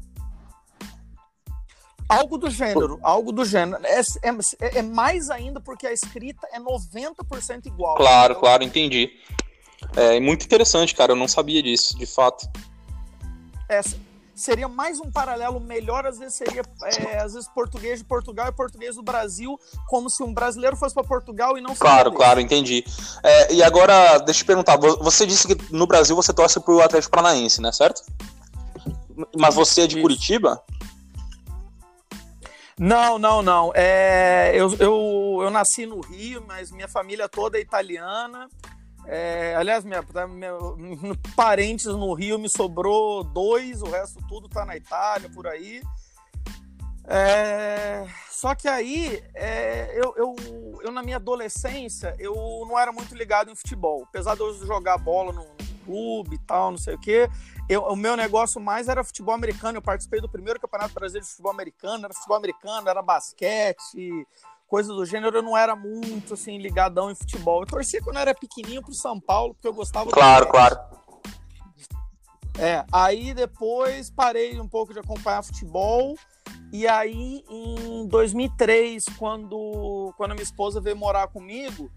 S3: Algo do gênero, algo do gênero. É, é, é mais ainda porque a escrita é 90% igual.
S1: Claro, então... claro, entendi. É muito interessante, cara. Eu não sabia disso, de fato.
S3: Essa, seria mais um paralelo melhor, às vezes seria é, às vezes português de Portugal e português do Brasil, como se um brasileiro fosse para Portugal e não
S1: Claro, claro, entendi. É, e agora, deixa eu te perguntar, você disse que no Brasil você torce pro Atlético Paranaense, né, certo? Mas você é de Curitiba?
S3: Não, não, não. É, eu, eu, eu nasci no Rio, mas minha família toda é italiana. É, aliás, minha, minha, parentes no Rio me sobrou dois, o resto tudo tá na Itália, por aí. É, só que aí, é, eu, eu, eu, na minha adolescência, eu não era muito ligado em futebol. Apesar de eu jogar bola no, no clube e tal, não sei o quê, eu, o meu negócio mais era futebol americano. Eu participei do primeiro Campeonato Brasileiro de Futebol Americano, era futebol americano, era basquete, coisa do gênero, eu não era muito assim ligadão em futebol. Eu torcia quando eu era pequenininho pro São Paulo, porque eu gostava
S1: Claro, claro.
S3: É, aí depois parei um pouco de acompanhar futebol. E aí em 2003, quando quando a minha esposa veio morar comigo,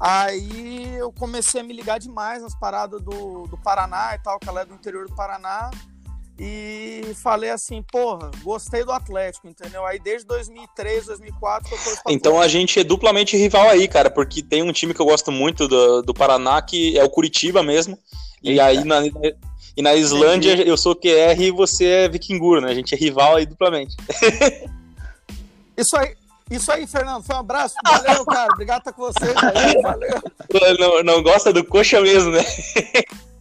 S3: aí eu comecei a me ligar demais nas paradas do, do Paraná e tal, que ela é do interior do Paraná e falei assim, porra, gostei do Atlético, entendeu? Aí desde 2003, 2004 eu tô
S1: Então a gente é duplamente rival aí, cara, porque tem um time que eu gosto muito do, do Paraná, que é o Curitiba mesmo. E Eita. aí na, e na Islândia Entendi. eu sou QR e você é Vikingur, né? A gente é rival aí duplamente.
S3: Isso aí, isso aí, Fernando. Foi um abraço. Valeu, cara. Obrigado por estar com você. Valeu.
S1: Não, não gosta do coxa mesmo, né?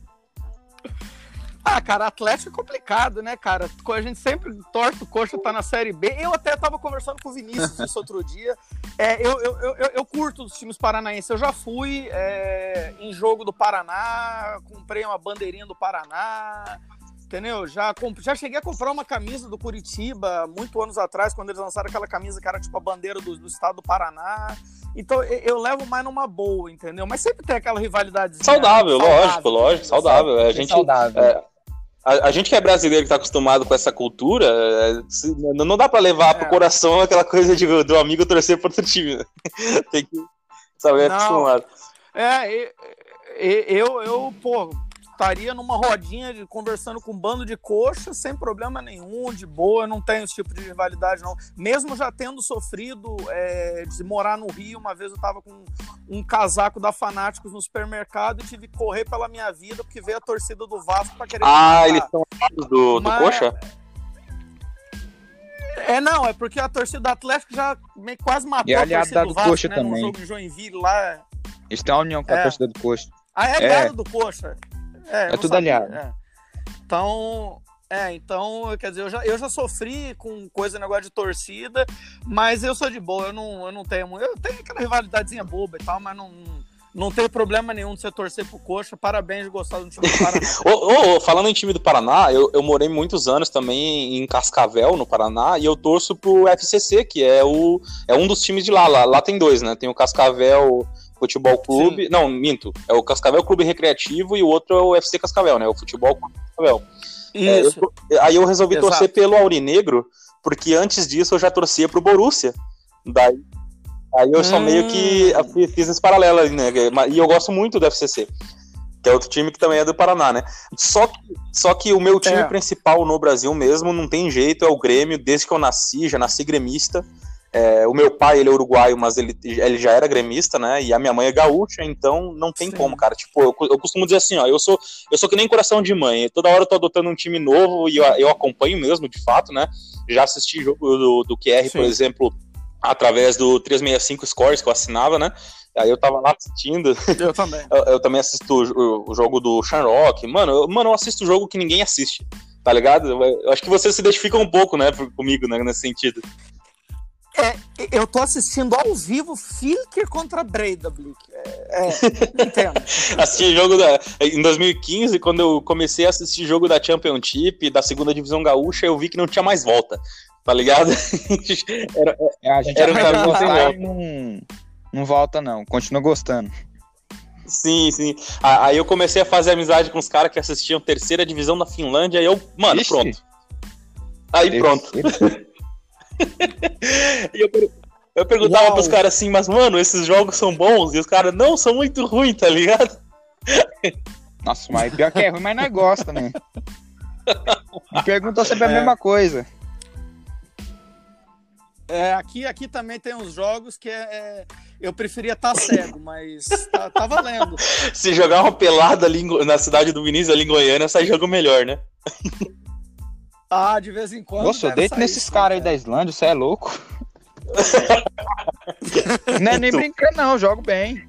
S3: Ah, cara, Atlético é complicado, né, cara? A gente sempre torce o coxa tá na Série B. Eu até tava conversando com o Vinícius isso outro dia. É, eu, eu, eu, eu, curto os times paranaenses. Eu já fui é, em jogo do Paraná, comprei uma bandeirinha do Paraná, entendeu? Já, já cheguei a comprar uma camisa do Curitiba muito anos atrás, quando eles lançaram aquela camisa que era tipo a bandeira do, do estado do Paraná. Então eu levo mais numa boa, entendeu? Mas sempre tem aquela rivalidade.
S1: Saudável, né? lógico, lógico, saudável. A gente, saudável. É, a, a, gente que é brasileiro que tá acostumado com essa cultura, é, não dá para levar é. pro coração aquela coisa de, do amigo torcer pro outro time. Né? Tem que saber não. acostumado.
S3: É, eu, eu, pô, estaria numa rodinha de, conversando com um bando de coxa sem problema nenhum, de boa, não tenho esse tipo de rivalidade, não. Mesmo já tendo sofrido é, de morar no Rio, uma vez eu tava com um casaco da Fanáticos no supermercado e tive que correr pela minha vida porque veio a torcida do Vasco pra querer.
S1: Ah, eles são do, do Mas... coxa?
S3: É, não, é porque a torcida do Atlético já meio quase matou
S2: e a torcida do, Vasco, Coxa
S3: né,
S2: também.
S3: No jogo de Joinville lá.
S2: Eles têm uma união com a é. torcida do Coxa.
S3: Ah, é, é. do Coxa. É,
S2: É tudo aliado.
S3: É. Então, é, então, quer dizer, eu já, eu já sofri com coisa, negócio de torcida, mas eu sou de boa, eu não, eu não tenho. Eu tenho aquela rivalidadezinha boba e tal, mas não, não tem problema nenhum de você torcer pro coxa. Parabéns de gostar do time do Paraná.
S1: Ô, ô, falando em time do Paraná, eu, eu morei muitos anos também em Cascavel, no Paraná, e eu torço pro FCC, que é, o, é um dos times de lá. lá. Lá tem dois, né? Tem o Cascavel Futebol Clube. Não, minto. É o Cascavel Clube Recreativo e o outro é o FC Cascavel, né? O Futebol Clube Cascavel. É,
S3: Isso.
S1: eu- aí eu resolvi
S3: Exato.
S1: torcer pelo Aurinegro, porque antes disso eu já torcia pro Borussia. Daí, aí eu só
S3: Hum.
S1: meio que fiz, fiz esse paralelo ali, né? E eu gosto muito do FCC, que é outro time que também é do Paraná, né? Só que, só que o meu time
S3: É.
S1: principal no Brasil mesmo não tem jeito, é o Grêmio, desde que eu nasci, já nasci gremista. É, o meu pai, ele é uruguaio, mas ele, ele já era gremista, né? E a minha mãe é gaúcha, então não tem
S3: Sim.
S1: como, cara. Tipo, eu, eu costumo dizer assim, ó, eu sou, eu sou que nem coração de mãe. Toda hora eu tô adotando um time novo e eu, eu acompanho mesmo, de fato, né? Já assisti jogo do, do QR, por
S3: Sim.
S1: exemplo, através do 365 Scores que eu assinava, né? Aí eu tava lá assistindo.
S3: Eu também.
S1: Eu, eu também assisto o, o jogo do Shamrock. Mano, eu, mano, eu assisto jogo que ninguém assiste. Tá ligado? Eu, acho que você se identifica um pouco, né, por- comigo, né, nesse sentido.
S3: É, eu tô assistindo ao vivo Filker contra Breidablik. É, é, entendo.
S1: Assisti jogo da, em 2015, quando eu comecei a assistir jogo da Championship, da segunda divisão gaúcha, eu vi que não tinha mais volta. Tá ligado? Era-
S2: É, a gente
S1: Era um caminho sem volta.
S2: e não, não volta, não. Continua gostando.
S1: sim, sim. Aí eu comecei a fazer amizade com os caras que assistiam terceira divisão da Finlândia e eu, mano,
S2: Ixi.
S1: pronto. Aí pronto. E eu, eu perguntava
S3: Uau.
S1: pros caras assim, mas mano, esses jogos são bons? E os caras, não, são muito ruins, tá ligado?
S2: Nossa, mas pior que é ruim, mas nós gosta, né? Me perguntou sempre a
S3: É.
S2: mesma coisa.
S3: É, aqui, aqui também tem uns jogos que é, é- eu preferia estar cego, mas tá, tá valendo.
S1: Se jogar uma pelada ali na cidade do Vinícius, ali em Goiânia, sai jogo melhor, né?
S3: Ah, de vez em quando.
S2: Nossa, eu deito nesses caras aí da Islândia, você é louco. não é nem brincando, não, jogo bem.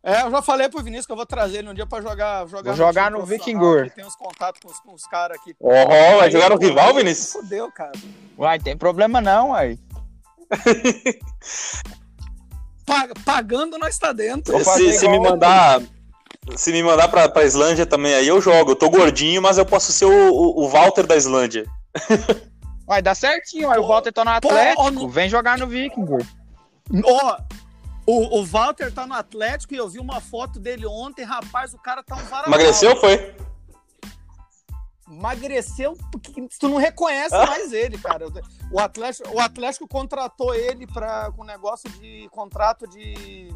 S3: É, eu já falei pro Vinícius que eu vou trazer ele um dia pra jogar. jogar
S2: Vou jogar no
S3: profissional,
S2: Vikingur.
S3: Tem uns contatos com os, com os caras aqui.
S1: Ó, vai jogar no
S3: Aí,
S1: rival,
S3: aí,
S1: Vinícius?
S3: Fudeu, cara.
S2: Uai, tem problema não, uai.
S3: Pa- pagando, nós tá dentro.
S1: Se, se me mandar. Se me mandar pra, pra Islândia também, aí eu jogo. Eu tô gordinho, mas eu posso ser o, o, o Walter da Islândia.
S2: Uai, dá certinho, uai. O
S3: Pô,
S2: Walter tá no
S3: pô,
S2: Atlético.
S3: no-
S2: Vem jogar no Vikingur.
S3: Ó, o, o Walter tá no Atlético e eu vi uma foto dele ontem. Rapaz, o cara tá um varal.
S1: Emagreceu, foi?
S3: Emagreceu porque tu não reconhece
S1: Ah.
S3: mais ele, cara. O Atlético, o Atlético contratou ele pra, com negócio de contrato de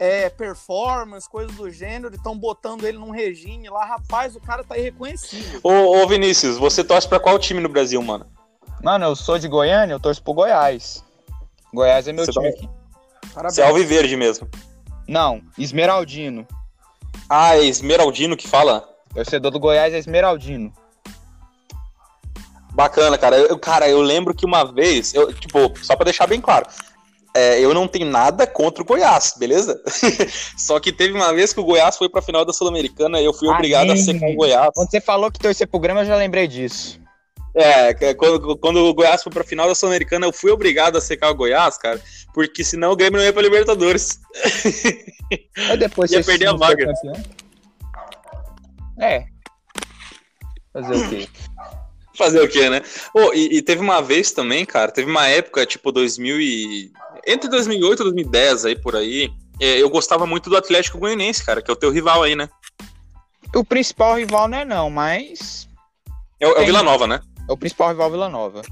S3: é, performance, coisas do gênero. Estão botando ele num regime lá. Rapaz, o cara tá irreconhecível.
S1: Ô, ô, Vinícius, você torce pra qual time no Brasil, mano?
S2: Mano, eu sou de Goiânia, eu torço pro Goiás. Goiás é meu
S1: Você
S2: time
S1: tá-
S2: aqui.
S3: Parabéns.
S1: Você é Alviverde mesmo.
S2: Não, Esmeraldino.
S1: Ah, é Esmeraldino que fala?
S2: Torcedor do Goiás é Esmeraldino.
S1: Bacana, cara. Eu, cara, eu lembro que uma vez, eu, tipo, só pra deixar bem claro, é, eu não tenho nada contra o Goiás, beleza? só que teve uma vez que o Goiás foi pra final da Sul-Americana e eu fui
S2: Ah,
S1: obrigado a
S2: sim.
S1: ser com o Goiás.
S2: Quando você falou que torcer pro Grêmio, eu já lembrei disso.
S1: É, que- quando, quando o Goiás foi pra final da Sul-Americana, eu fui obrigado a secar o Goiás, cara, porque senão o Grêmio não ia pra Libertadores.
S2: Aí depois
S1: Ia perder a vaga.
S2: É. Fazer o quê?
S1: Fazer o quê, né? Ô, e, e teve uma vez também, cara, teve uma época, tipo, 2000 e... Entre 2008 e 2010, aí, por aí, é, eu gostava muito do Atlético Goianiense, cara, que é o teu rival aí, né?
S2: O principal rival não é não, mas
S1: É, o- é o. Vila Nova, né?
S2: é o principal rival Vila Nova.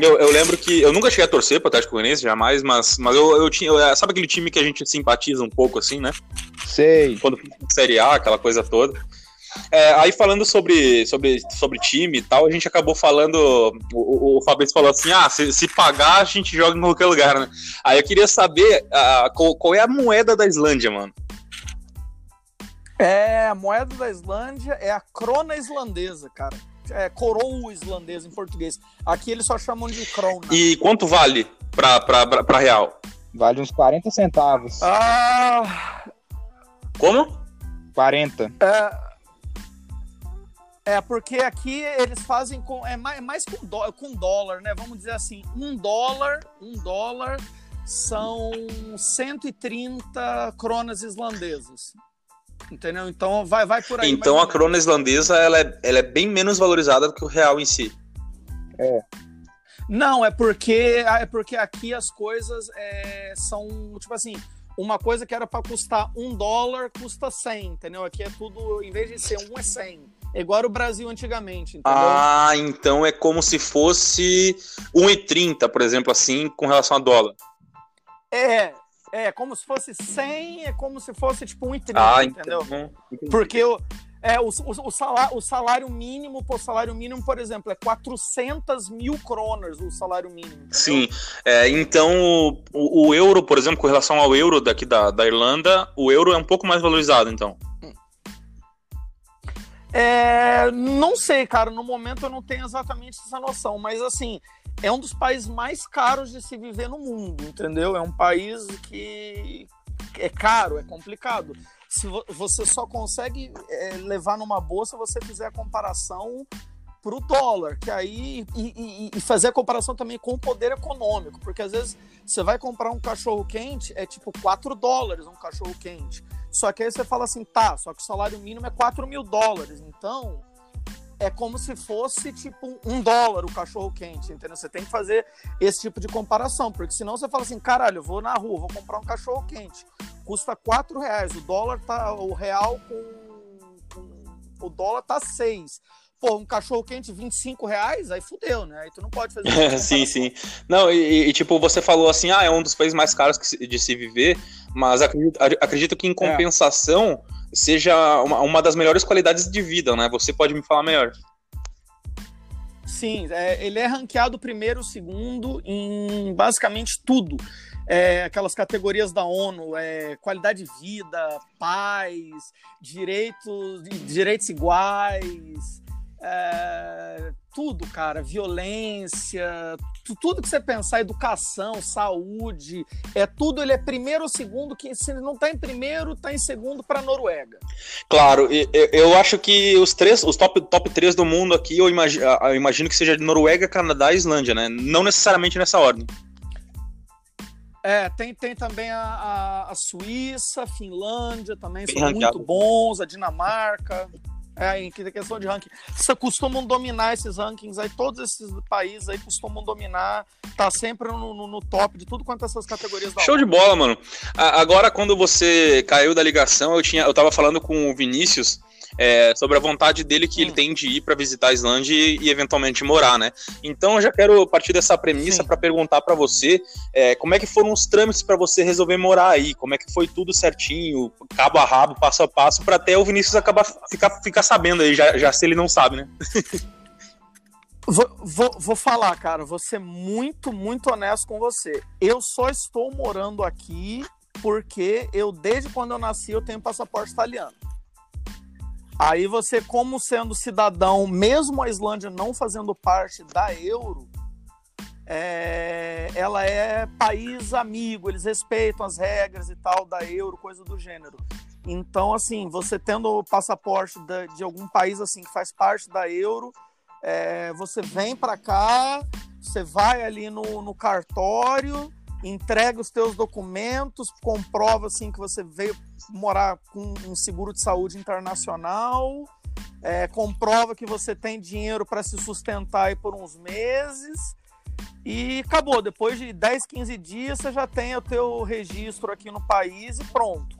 S1: Eu, eu lembro que eu nunca cheguei a torcer pro Atlético Goianiense, jamais, mas, mas eu, eu tinha. eu- sabe aquele time que a gente simpatiza um pouco, assim, né?
S2: Sei.
S1: Quando Série A, aquela coisa toda. É, aí falando sobre, sobre, sobre time e tal, a gente acabou falando. O, o, Fabrício falou assim: ah, se, se pagar, a gente joga em qualquer lugar, né? Aí eu queria saber ah, qual, qual é a moeda da Islândia, mano.
S3: É, a moeda da Islândia é a crona islandesa, cara. É coroa islandesa em português. Aqui eles só chamam de krona.
S1: E quanto vale pra, pra, pra, pra real?
S2: Vale uns 40 centavos.
S3: Ah,
S1: Como?
S2: 40.
S3: é, é, porque aqui eles fazem com. É mais, mais com, dó, com dólar, né? Vamos dizer assim, um dólar, um dólar são 130 cronas islandesas. Entendeu? Então vai, vai por aí.
S1: Então a crona islandesa ela é, ela é bem menos valorizada do que o real em si.
S3: Não, é porque é porque aqui as coisas é, são tipo assim, uma coisa que era para custar um dólar custa 100, entendeu? Aqui é tudo, em vez de ser um é 100. É igual o Brasil antigamente, entendeu?
S1: Ah, então é como se fosse 1,30, por exemplo, assim, com relação a dólar.
S3: É, é como se fosse 100, é como se fosse tipo 1,30,
S1: Ah,
S3: entendeu?
S1: então.
S3: Porque o, é, o, o, o salário, o salário mínimo, o salário mínimo, por exemplo, é 400 mil kronas o salário mínimo. entendeu?
S1: Sim, é, então o, o euro, por exemplo, com relação ao euro daqui da, da Irlanda, o euro é um pouco mais valorizado, então.
S3: É, não sei, cara. No momento eu não tenho exatamente essa noção, mas assim, é um dos países mais caros de se viver no mundo, entendeu? É um país que é caro, é complicado. Se vo- você só consegue é, levar numa bolsa você fizer a comparação pro dólar, que aí e, e- e fazer a comparação também com o poder econômico, porque às vezes você vai comprar um cachorro quente é tipo 4 dólares um cachorro quente. Só que aí você fala assim, tá, só que o salário mínimo é 4 mil dólares. Então, é como se fosse tipo um dólar o cachorro quente, entendeu? Você tem que fazer esse tipo de comparação, porque senão você fala assim, caralho, eu vou na rua, vou comprar um cachorro quente, custa 4 reais, o dólar tá, o real com, o dólar tá 6. Pô, um cachorro quente 25 reais, aí fudeu, né? Aí tu não pode fazer essa
S1: sim, sim. Não, e, e, tipo, você falou assim, ah, é um dos países mais caros se- de se viver, mas acredito, acredito que em compensação seja uma, uma das melhores qualidades de vida, né? Você pode me falar melhor.
S3: Sim, é, ele é ranqueado primeiro, segundo em basicamente tudo. É, aquelas categorias da ONU, é, qualidade de vida, paz, direitos, direitos iguais, é, tudo, cara, violência, tu- tudo que você pensar, educação, saúde, é tudo, ele é primeiro ou segundo, que se ele não tá em primeiro, tá em segundo para Noruega.
S1: Claro, eu acho que os três, os top, top 3 do mundo aqui, eu imagino, eu imagino que seja Noruega, Canadá e Islândia, né? Não necessariamente nessa ordem.
S3: É, tem, tem também a, a, a Suíça, a Finlândia também,
S1: Bem
S3: são
S1: ranqueado.
S3: muito bons, a Dinamarca. É, em que- questão de ranking. Você costumam dominar esses rankings aí, todos esses países aí costumam dominar, tá sempre no, no- no top de tudo quanto essas categorias da
S1: Show de bola, mano. Agora, quando você caiu da ligação, eu, tinha, eu tava falando com o Vinícius é, sobre a vontade dele que ele
S3: Hum.
S1: tem de ir pra visitar a Islândia e, e eventualmente morar, né? Então, eu já quero partir dessa premissa pra perguntar pra você é, como é que foram os trâmites pra você resolver morar aí, como é que foi tudo certinho, cabo a rabo, passo a passo, pra até o Vinícius acabar ficar, ficar sabendo aí, já, já se ele não sabe, né?
S3: Vou, vou, vou falar, cara, vou ser muito, muito honesto com você. Eu só estou morando aqui porque eu, desde quando eu nasci, eu tenho passaporte italiano. Aí você, como sendo cidadão, mesmo a Islândia não fazendo parte da euro, é, ela é país amigo, eles respeitam as regras e tal da euro, coisa do gênero. Então, assim, você tendo o passaporte da- de algum país assim que faz parte da euro, é, você vem para cá, você vai ali no, no cartório, entrega os teus documentos, comprova assim que você veio morar com um seguro de saúde internacional, é, comprova que você tem dinheiro para se sustentar aí por uns meses e acabou. Depois de 10, 15 dias você já tem o teu registro aqui no país e pronto.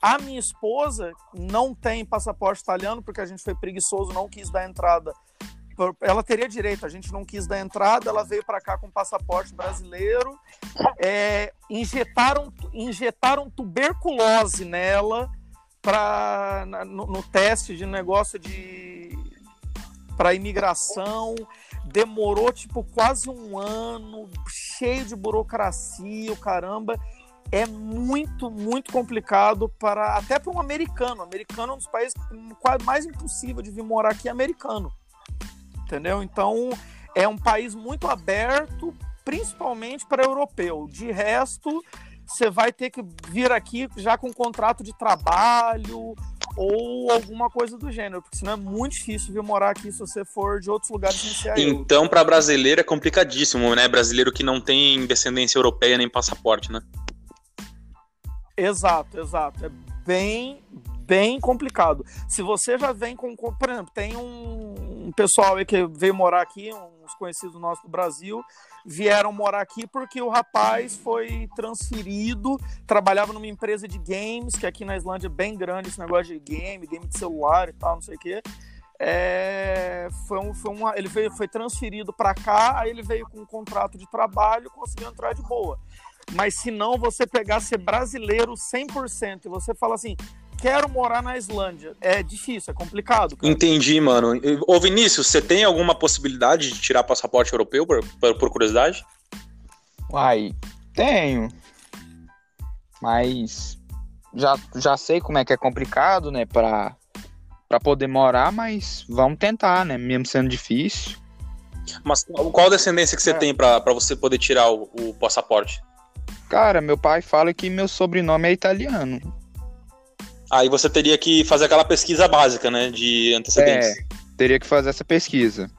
S3: A minha esposa não tem passaporte italiano porque a gente foi preguiçoso, não quis dar entrada ela teria direito, a gente não quis dar entrada, ela veio para cá com passaporte brasileiro, é, injetaram, injetaram tuberculose nela pra, na- no, no teste de negócio de para imigração, demorou tipo quase um ano, cheio de burocracia, o caramba. É muito, muito complicado para até para um americano. O americano é um dos países mais impossível de vir morar aqui, é americano entendeu? Então é um país muito aberto, principalmente para europeu. De resto, você vai ter que vir aqui já com contrato de trabalho ou alguma coisa do gênero, porque senão é muito difícil vir morar aqui se você for de outros lugares sem
S1: Então, para brasileiro é complicadíssimo, né? Brasileiro que não tem descendência europeia nem passaporte, né?
S3: Exato, exato. É bem, bem complicado. Se você já vem com, por exemplo, tem um, pessoal aí que veio morar aqui, uns conhecidos nossos do Brasil, vieram morar aqui porque o rapaz foi transferido, trabalhava numa empresa de games, que aqui na Islândia é bem grande esse negócio de game, game de celular e tal, não sei o quê. É, foi um, foi uma, ele veio, foi transferido para cá, aí ele veio com um contrato de trabalho, conseguiu entrar de boa. Mas se não você pegar ser brasileiro 100% e você fala assim, quero morar na Islândia. É difícil, é complicado.
S1: Cara. Entendi, mano. Ô, Vinícius, você tem alguma possibilidade de tirar passaporte europeu, por, por curiosidade?
S2: Uai, tenho. Mas já, já sei como é que é complicado, né, pra, pra poder morar, mas vamos tentar, né, mesmo sendo difícil.
S1: Mas qual descendência que você é. tem pra, pra você poder tirar o, o passaporte?
S2: Cara, meu pai fala que meu sobrenome é italiano.
S1: Aí você teria que fazer aquela pesquisa básica, né? De antecedentes. É,
S2: teria que fazer essa pesquisa.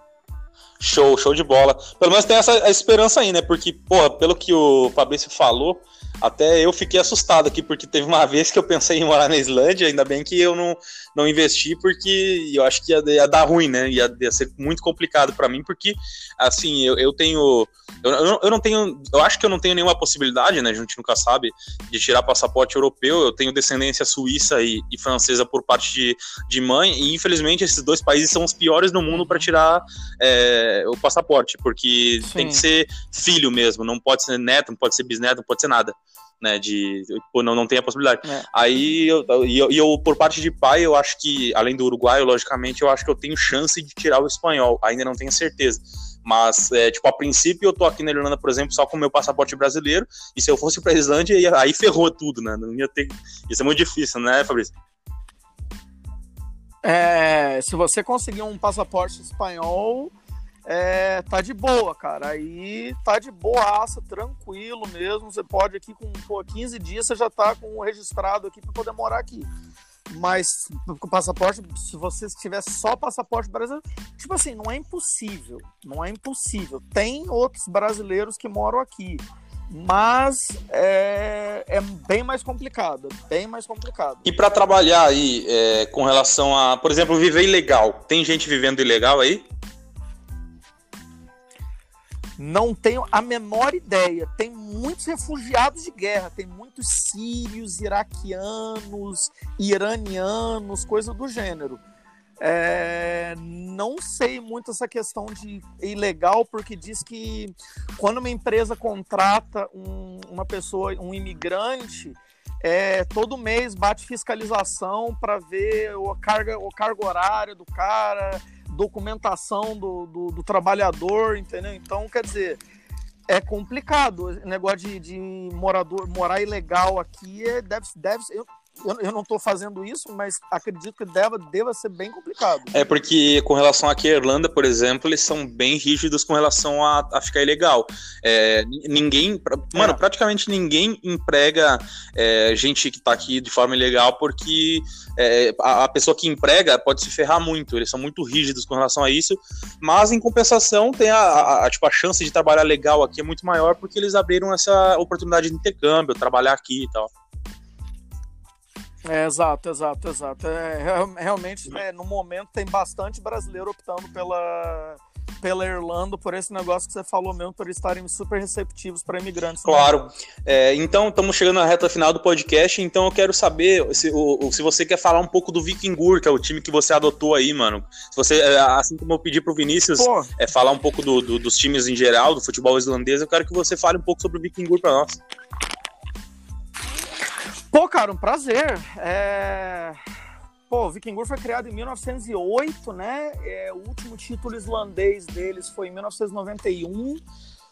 S1: Show, show de bola. Pelo menos tem essa esperança aí, né? Porque, porra, pelo que o Fabrício falou, até eu fiquei assustado aqui, porque teve uma vez que eu pensei em morar na Islândia, ainda bem que eu não, não investi, porque eu acho que ia, ia dar ruim, né? Ia, ia ser muito complicado para mim, porque, assim, eu, eu tenho. Eu, eu, não tenho. Eu acho que eu não tenho nenhuma possibilidade, né? A gente nunca sabe, de tirar passaporte europeu. Eu tenho descendência suíça e, e francesa por parte de, de mãe, e infelizmente esses dois países são os piores no mundo para tirar é, o passaporte, porque Sim. tem que ser filho mesmo, não pode ser neto, não pode ser bisneto, não pode ser nada né? De tipo, não, não tem a possibilidade. É. Aí eu, e eu, eu, por parte de pai, eu acho que, além do uruguaio, logicamente, eu acho que eu tenho chance de tirar o espanhol. Ainda não tenho certeza. Mas, é, tipo, a princípio eu tô aqui na Irlanda, por exemplo, só com o meu passaporte brasileiro. E se eu fosse pra Islândia, aí ferrou tudo, né? Não ia ter. Isso é muito difícil, né, Fabrício?
S3: É, se você conseguir um passaporte espanhol, é, tá de boa, cara. Aí tá de boaça, tranquilo mesmo. Você pode aqui com pô, 15 dias você já tá com o registrado aqui para poder morar aqui. Mas com passaporte, se você tivesse só passaporte brasileiro, tipo assim, não é impossível. Não é impossível. Tem outros brasileiros que moram aqui. Mas é, é bem mais complicado, bem mais complicado.
S1: E para trabalhar aí é, com relação a, por exemplo, viver ilegal, tem gente vivendo ilegal aí?
S3: Não tenho a menor ideia. Tem muitos refugiados de guerra, tem muitos sírios, iraquianos, iranianos, coisa do gênero. É, não sei muito essa questão de ilegal, porque diz que quando uma empresa contrata um, uma pessoa, um imigrante, é, todo mês bate fiscalização para ver o carga, o cargo horário do cara, documentação do, do, do, trabalhador, entendeu? Então, quer dizer, é complicado. O negócio de, de morador, morar ilegal aqui é, deve, deve eu, eu, eu não estou fazendo isso, mas acredito que deva, deva ser bem complicado.
S1: É porque com relação aqui à Irlanda, por exemplo, eles são bem rígidos com relação a, a ficar ilegal. É, ninguém, mano, é. praticamente ninguém emprega é, gente que está aqui de forma ilegal porque é, a, a, pessoa que emprega pode se ferrar muito. Eles são muito rígidos com relação a isso, mas em compensação tem a, a, a tipo, a chance de trabalhar legal aqui é muito maior porque eles abriram essa oportunidade de intercâmbio, trabalhar aqui e tal.
S3: É, exato, exato, exato. É, realmente, é, no momento, tem bastante brasileiro optando pela, pela Irlanda por esse negócio que você falou mesmo, por estarem super receptivos para imigrantes.
S1: Claro. É, então, estamos chegando na reta final do podcast, então eu quero saber se, o, se você quer falar um pouco do Vikingur, que é o time que você adotou aí, mano. Se você, é, assim como eu pedi pro Vinícius é, falar um pouco do, do, dos times em geral, do futebol islandês, eu quero que você fale um pouco sobre o Vikingur para nós.
S3: Pô, cara, um prazer. É... Pô, Vikingur foi criado em 1908, né? É, o último título islandês deles foi em 1991.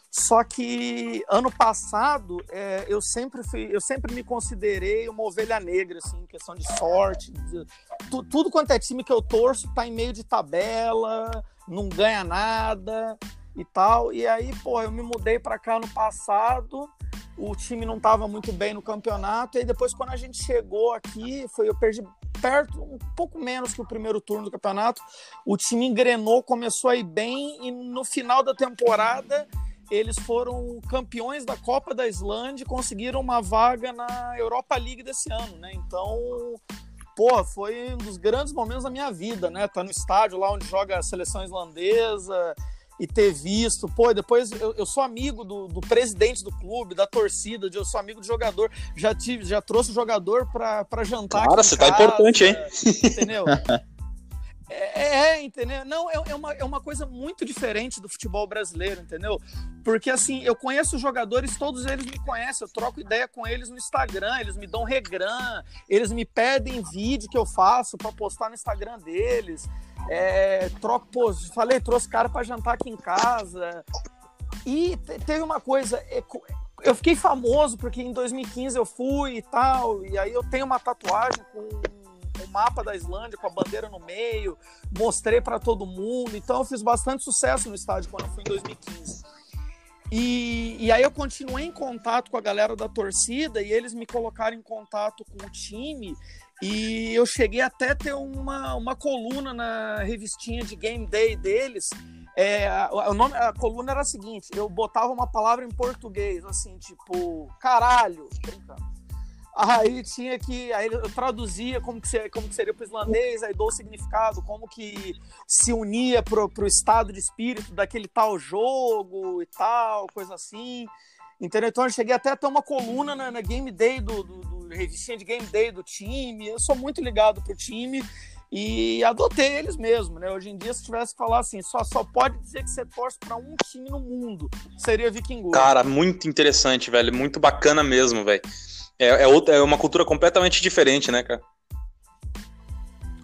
S3: Só que ano passado é, eu sempre fui, eu sempre me considerei uma ovelha negra, assim, questão de sorte. De, tu, tudo quanto é time que eu torço tá em meio de tabela, não ganha nada e tal. E aí, pô, eu me mudei para cá ano passado o time não estava muito bem no campeonato, e depois quando a gente chegou aqui, foi eu perdi perto, um pouco menos que o primeiro turno do campeonato, o time engrenou, começou a ir bem, e no final da temporada eles foram campeões da Copa da Islândia e conseguiram uma vaga na Europa League desse ano, né? Então, pô, foi um dos grandes momentos da minha vida, né? Tá no estádio lá onde joga a seleção islandesa, e ter visto, pô, depois eu, eu sou amigo do, do, presidente do clube, da torcida, eu sou amigo do jogador, já tive, já trouxe o jogador para jantar.
S1: Cara, você tá casa, tá importante, hein?
S3: Entendeu? É, é, é, entendeu? Não, é, é, uma, é uma coisa muito diferente do futebol brasileiro, entendeu? Porque, assim, eu conheço os jogadores, todos eles me conhecem, eu troco ideia com eles no Instagram, eles me dão regram, eles me pedem vídeo que eu faço para postar no Instagram deles. É, troco, pô, falei, trouxe cara para jantar aqui em casa. E teve uma coisa, é, eu fiquei famoso porque em 2015 eu fui e tal, e aí eu tenho uma tatuagem com o mapa da Islândia com a bandeira no meio, mostrei para todo mundo. Então eu fiz bastante sucesso no estádio quando eu fui em 2015. E, e aí eu continuei em contato com a galera da torcida e eles me colocaram em contato com o time e eu cheguei até ter uma, uma coluna na revistinha de Game Day deles. É, o nome, a coluna era a seguinte: eu botava uma palavra em português, assim, tipo, caralho, Aí tinha que. Aí eu traduzia como que, seria, como que seria o islandês, aí dou o significado, como que se unia pro, pro estado de espírito daquele tal jogo e tal, coisa assim. Entendeu? Então eu cheguei até a ter uma coluna na, na Game Day do, do, revistinha de Game Day do time. Eu sou muito ligado pro time e adotei eles mesmo, né? Hoje em dia, se tivesse que falar assim, só, só pode dizer que você torce para um time no mundo, seria Viking
S1: Cara, muito interessante, velho. Muito bacana mesmo, velho. É, é, outra, é uma cultura completamente diferente, né, cara?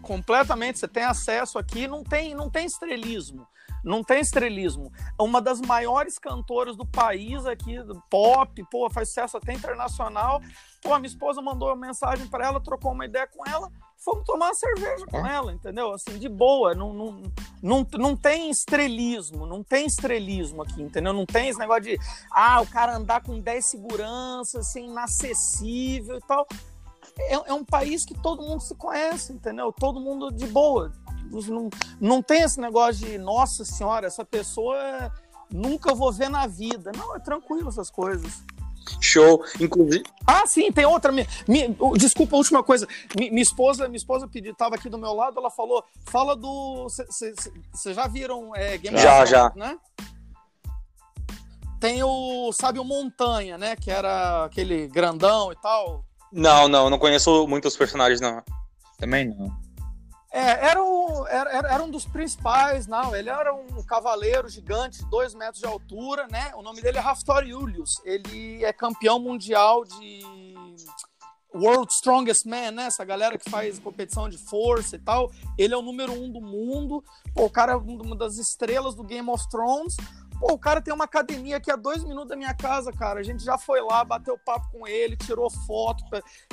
S3: Completamente. Você tem acesso aqui, não tem, não tem estrelismo. Não tem estrelismo. Uma das maiores cantoras do país aqui, pop, pô, faz sucesso até internacional. Pô, a minha esposa mandou uma mensagem para ela, trocou uma ideia com ela, fomos tomar uma cerveja com ela, entendeu? Assim, de boa, não, não, não, não tem estrelismo, não tem estrelismo aqui, entendeu? Não tem esse negócio de, ah, o cara andar com 10 seguranças, ser inacessível e tal. É, é um país que todo mundo se conhece, entendeu? Todo mundo de boa, não, não tem esse negócio de, nossa senhora, essa pessoa nunca vou ver na vida. Não, é tranquilo essas coisas.
S1: Show, inclusive.
S3: Ah, sim, tem outra. Me, me, desculpa, a última coisa. Me, minha esposa, minha esposa pediu, tava aqui do meu lado, ela falou: fala do. Vocês já viram é,
S1: Game Já, já.
S3: Né? Tem o, sabe, o Montanha, né? Que era aquele grandão e tal.
S1: Não, não, não conheço muitos personagens, não.
S2: Também não.
S3: É, era, o, era, era, um dos principais, não. Ele era um cavaleiro gigante, dois metros de altura, né? O nome dele é Raftor Julius. Ele é campeão mundial de World Strongest Man, né? Essa galera que faz competição de força e tal. Ele é o número um do mundo. Pô, o cara é uma das estrelas do Game of Thrones. Pô, o cara tem uma academia aqui a dois minutos da minha casa, cara. A gente já foi lá, bateu papo com ele, tirou foto,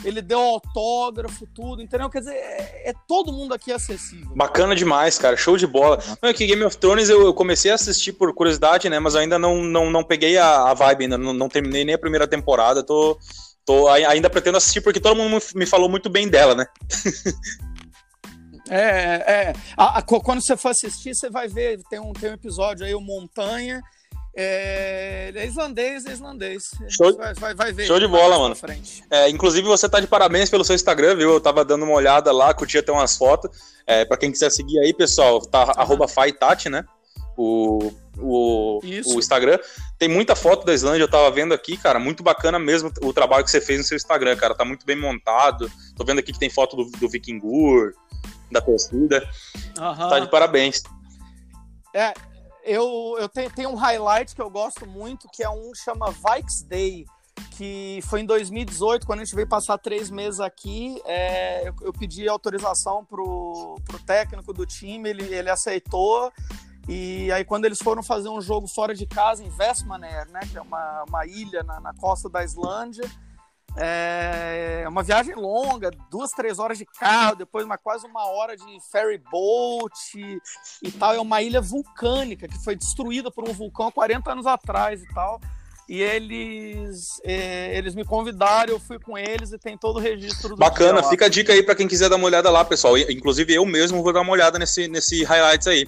S3: ele deu autógrafo, tudo, entendeu? Quer dizer, é, é todo mundo aqui acessível.
S1: Bacana demais, cara. Show de bola. Não, é que Game of Thrones eu, eu, comecei a assistir por curiosidade, né? Mas ainda não, não, não peguei a, a vibe, ainda não, não terminei nem a primeira temporada. Tô, tô, ainda pretendo assistir porque todo mundo me falou muito bem dela, né?
S3: É, é. A, a, quando você for assistir, você vai ver, tem um, tem um episódio aí, o Montanha. É, é islandês, é islandês.
S1: Show, vai, vai, vai ver. Show de bola, mano. É, inclusive, você tá de parabéns pelo seu Instagram, viu? Eu tava dando uma olhada lá, curti até umas fotos. É, pra quem quiser seguir aí, pessoal, tá uhum. arroba Faitati, né? O, o, o Instagram. Tem muita foto da Islândia, eu tava vendo aqui, cara. Muito bacana mesmo o trabalho que você fez no seu Instagram, cara. Tá muito bem montado. Tô vendo aqui que tem foto do, do Vikingur da torcida. Uhum. Tá de parabéns.
S3: É, eu, eu tenho, tenho um highlight que eu gosto muito, que é um chama Vikes Day, que foi em 2018, quando a gente veio passar três meses aqui, é, eu, eu, pedi autorização pro, pro técnico do time, ele, ele aceitou, e aí quando eles foram fazer um jogo fora de casa em Vestmannair, né, que é uma, uma ilha na, na costa da Islândia, é uma viagem longa, duas, três horas de carro, depois uma, quase uma hora de ferry boat e, e tal. É uma ilha vulcânica que foi destruída por um vulcão há 40 anos atrás e tal. e eles, é, eles me convidaram, eu fui com eles e tem todo o registro do
S1: Bacana, fica a dica aí para quem quiser dar uma olhada lá, pessoal. Inclusive eu mesmo vou dar uma olhada nesse, nesse highlights aí.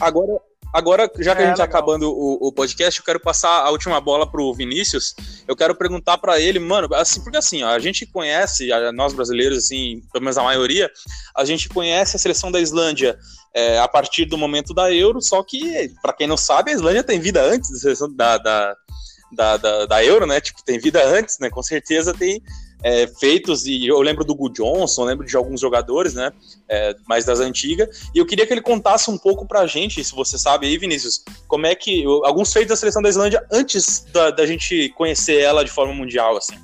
S1: Agora, agora já que
S3: É,
S1: a gente tá acabando o, o podcast, eu quero passar a última bola pro Vinícius. Eu quero perguntar para ele, mano, assim, porque assim, ó, a gente conhece, nós brasileiros, assim, pelo menos a maioria, a gente conhece a seleção da Islândia é, a partir do momento da Euro, só que, para quem não sabe, a Islândia tem vida antes da seleção da, da, da, da, da Euro, né? Tipo, tem vida antes, né? Com certeza tem é, feitos, e eu lembro do Gu Johnson, lembro de alguns jogadores, né? É, mais das antigas. E eu queria que ele contasse um pouco pra gente, se você sabe aí, Vinícius, como é que. Alguns feitos da seleção da Islândia antes da, da gente conhecer ela de forma mundial, assim.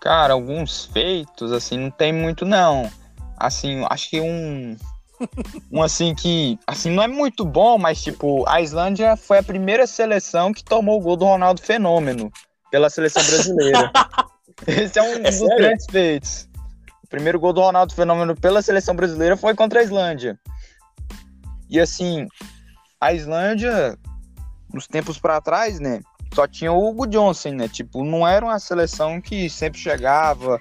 S2: Cara, alguns feitos, assim, não tem muito, não. Assim, acho que um. Um assim que. Assim, não é muito bom, mas tipo, a Islândia foi a primeira seleção que tomou o gol do Ronaldo Fenômeno pela seleção brasileira. Esse é um dos
S1: sério?
S2: grandes feitos. O primeiro gol do Ronaldo Fenômeno pela seleção brasileira foi contra a Islândia. E assim, a Islândia, nos tempos pra trás, né? Só tinha o Hugo Johnson, né? Tipo, não era uma seleção que sempre chegava,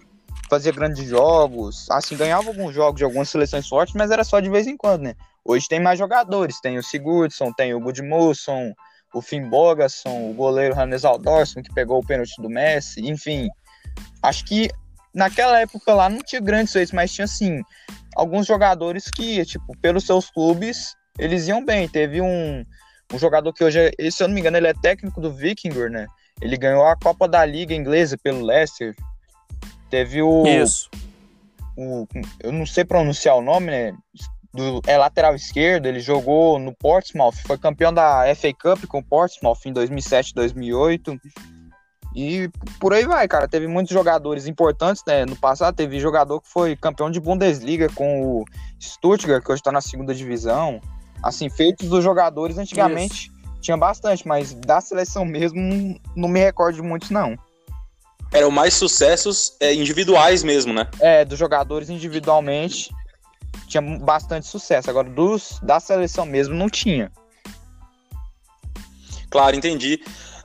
S2: fazia grandes jogos. Assim, ganhava alguns jogos de algumas seleções fortes, mas era só de vez em quando, né? Hoje tem mais jogadores. Tem o Sigurdsson, tem o Gudmundsson, o Finn Bogason, o goleiro Hannes Aldorsson, que pegou o pênalti do Messi. Enfim, acho que naquela época lá não tinha grandes feitos, mas tinha, assim, alguns jogadores que, tipo, pelos seus clubes, eles iam bem. Teve um, um jogador que hoje, é- se eu não me engano, ele é técnico do Vikingur, né? Ele ganhou a Copa da Liga Inglesa pelo Leicester. Teve o,
S3: Isso.
S2: o- eu não sei pronunciar o nome, né? Do, é lateral esquerdo, ele jogou no Portsmouth, foi campeão da FA Cup com o Portsmouth em 2007, 2008. E por aí vai, cara. Teve muitos jogadores importantes, né? No passado teve jogador que foi campeão de Bundesliga com o Stuttgart, que hoje tá na segunda divisão. Assim, feitos dos jogadores antigamente tinha bastante, mas da seleção mesmo não, não me recordo de muitos, não.
S1: Eram mais sucessos é, individuais mesmo, né?
S2: É, dos jogadores individualmente tinha bastante sucesso. Agora, dos da seleção mesmo, não tinha.
S1: Claro, entendi.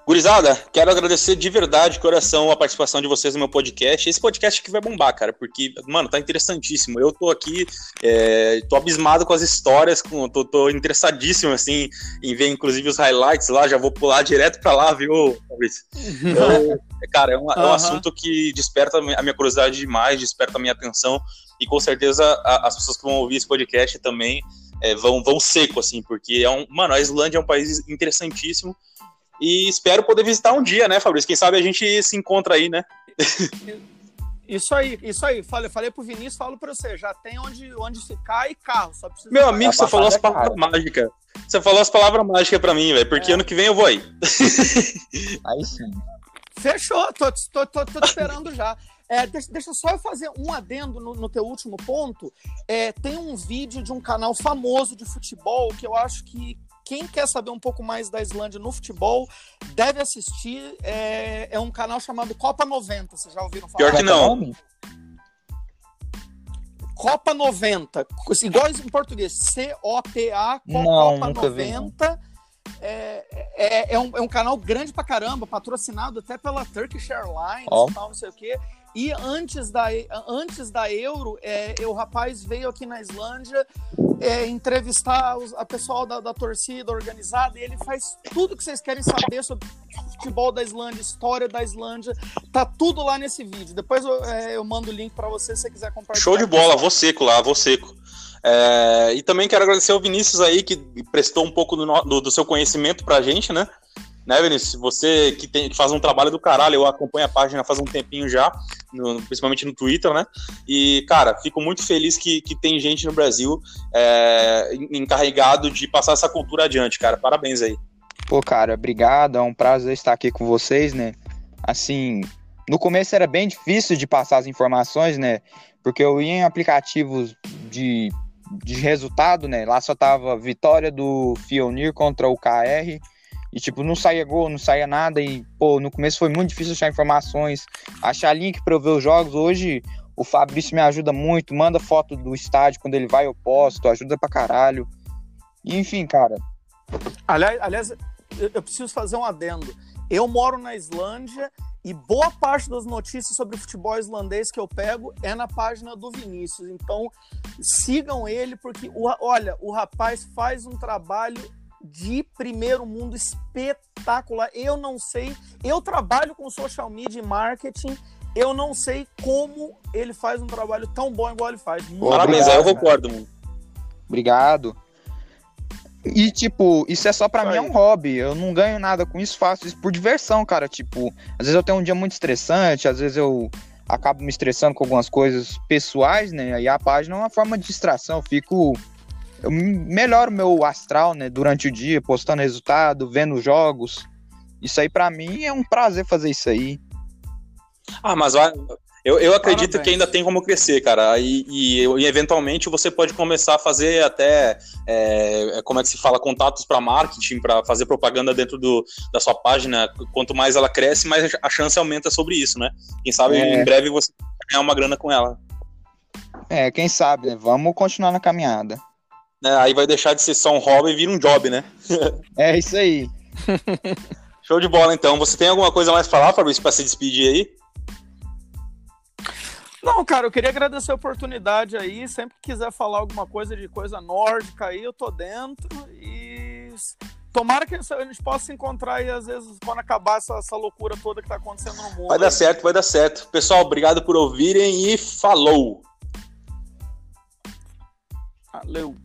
S1: Gurizada, quero agradecer de verdade, de coração, a participação de vocês no meu podcast. Esse podcast aqui vai bombar, cara, porque, mano, tá interessantíssimo. Eu tô aqui, é, tô abismado com as histórias, com, tô, tô interessadíssimo, assim, em ver, inclusive, os highlights lá. Já vou pular direto pra lá, viu, Fabrício? Eu- cara, é um, é um assunto que desperta a minha curiosidade demais, desperta a minha atenção, e com certeza a- as pessoas que vão ouvir esse podcast também é, vão, vão seco, assim, porque é um. Mano, a Islândia é um país interessantíssimo. E espero poder visitar um dia, né, Fabrício? Quem sabe a gente se encontra aí, né?
S3: Isso aí, isso aí. Falei, falei pro Vinícius, falo pra você, já tem onde, onde ficar e carro, só precisa.
S1: Meu amigo, você falou as palavras mágicas. Você falou as palavras mágicas pra mim, velho, porque
S3: É.
S1: ano que vem eu vou aí.
S2: Aí sim.
S3: Fechou, tô, tô, tô, tô te esperando já. É, deixa, deixa só eu fazer um adendo no, no teu último ponto. É, tem um vídeo de um canal famoso de futebol que eu acho que quem quer saber um pouco mais da Islândia no futebol deve assistir. É, é um canal chamado Copa 90. Vocês já ouviram falar?
S1: Pior que não.
S2: Nome?
S3: Copa 90. Igual em português. C-O-P-A, Copa
S2: nunca vi, não.
S3: 90. É, é, é, um, é um canal grande pra caramba, patrocinado até pela Turkish Airlines
S2: Ó.
S3: e tal, não sei o quê. E antes da, antes da Euro, é, o rapaz veio aqui na Islândia é, entrevistar os, a pessoal da, da torcida organizada e ele faz tudo que vocês querem saber sobre futebol da Islândia, história da Islândia. Tá tudo lá nesse vídeo. Depois eu, é, eu mando o link pra você se você quiser compartilhar.
S1: Show de bola, vou seco lá, vou seco. É, e também quero agradecer ao Vinícius aí, que prestou um pouco do, no- do- do seu conhecimento pra gente, né? Né, Vinícius? Você que, tem, que faz um trabalho do caralho, eu acompanho a página faz um tempinho já, no- principalmente no Twitter, né? E, cara, fico muito feliz que, que tem gente no Brasil é, en- encarregado de passar essa cultura adiante, cara. Parabéns aí.
S2: Pô, cara, obrigado. É um prazer estar aqui com vocês, né? Assim, no começo era bem difícil de passar as informações, né? Porque eu ia em aplicativos de, de resultado, né? Lá só tava vitória do Fionir contra o KR. E, tipo, não saía gol, não saía nada. E, pô, no começo foi muito difícil achar informações, achar link pra eu ver os jogos. Hoje, o Fabrício me ajuda muito, manda foto do estádio quando ele vai, eu posto, ajuda pra caralho. Enfim, cara,
S3: Aliás, aliás eu preciso fazer um adendo. Eu moro na Islândia e boa parte das notícias sobre o futebol islandês que eu pego é na página do Vinícius. Então, sigam ele, porque, o, olha, o rapaz faz um trabalho de primeiro mundo espetacular. Eu não sei, eu trabalho com social media e marketing, eu não sei como ele faz um trabalho tão bom igual ele faz.
S1: Muito Parabéns, eu concordo.
S2: Obrigado. E, tipo, isso é só para mim é um hobby. Eu não ganho nada com isso, faço isso por diversão, cara. Tipo, às vezes eu tenho um dia muito estressante, às vezes eu acabo me estressando com algumas coisas pessoais, né? E a página é uma forma de distração. Eu fico. Eu melhoro meu astral, né? Durante o dia, postando resultado, vendo jogos. Isso aí, para mim, é um prazer fazer isso aí.
S1: Ah, mas eu, eu acredito Parabéns. que ainda tem como crescer, cara. E, e, e, eventualmente você pode começar a fazer até, é, como é que se fala, contatos para marketing, para fazer propaganda dentro do, da sua página. Quanto mais ela cresce, mais a chance aumenta sobre isso, né? Quem sabe é. em breve você ganhar uma grana com ela.
S2: É, quem sabe, né? Vamos continuar na caminhada.
S1: É, aí vai deixar de ser só um hobby e vir um job, né?
S2: é isso aí.
S1: Show de bola, então. Você tem alguma coisa mais para falar, Fabrício, para se despedir aí?
S3: Não, cara, eu queria agradecer a oportunidade aí. Sempre que quiser falar alguma coisa de coisa nórdica aí, eu tô dentro. E tomara que a gente possa se encontrar aí, às vezes, quando acabar essa, essa loucura toda que tá acontecendo no mundo.
S1: Vai dar certo, vai dar certo. Pessoal, obrigado por ouvirem e falou!
S3: Valeu!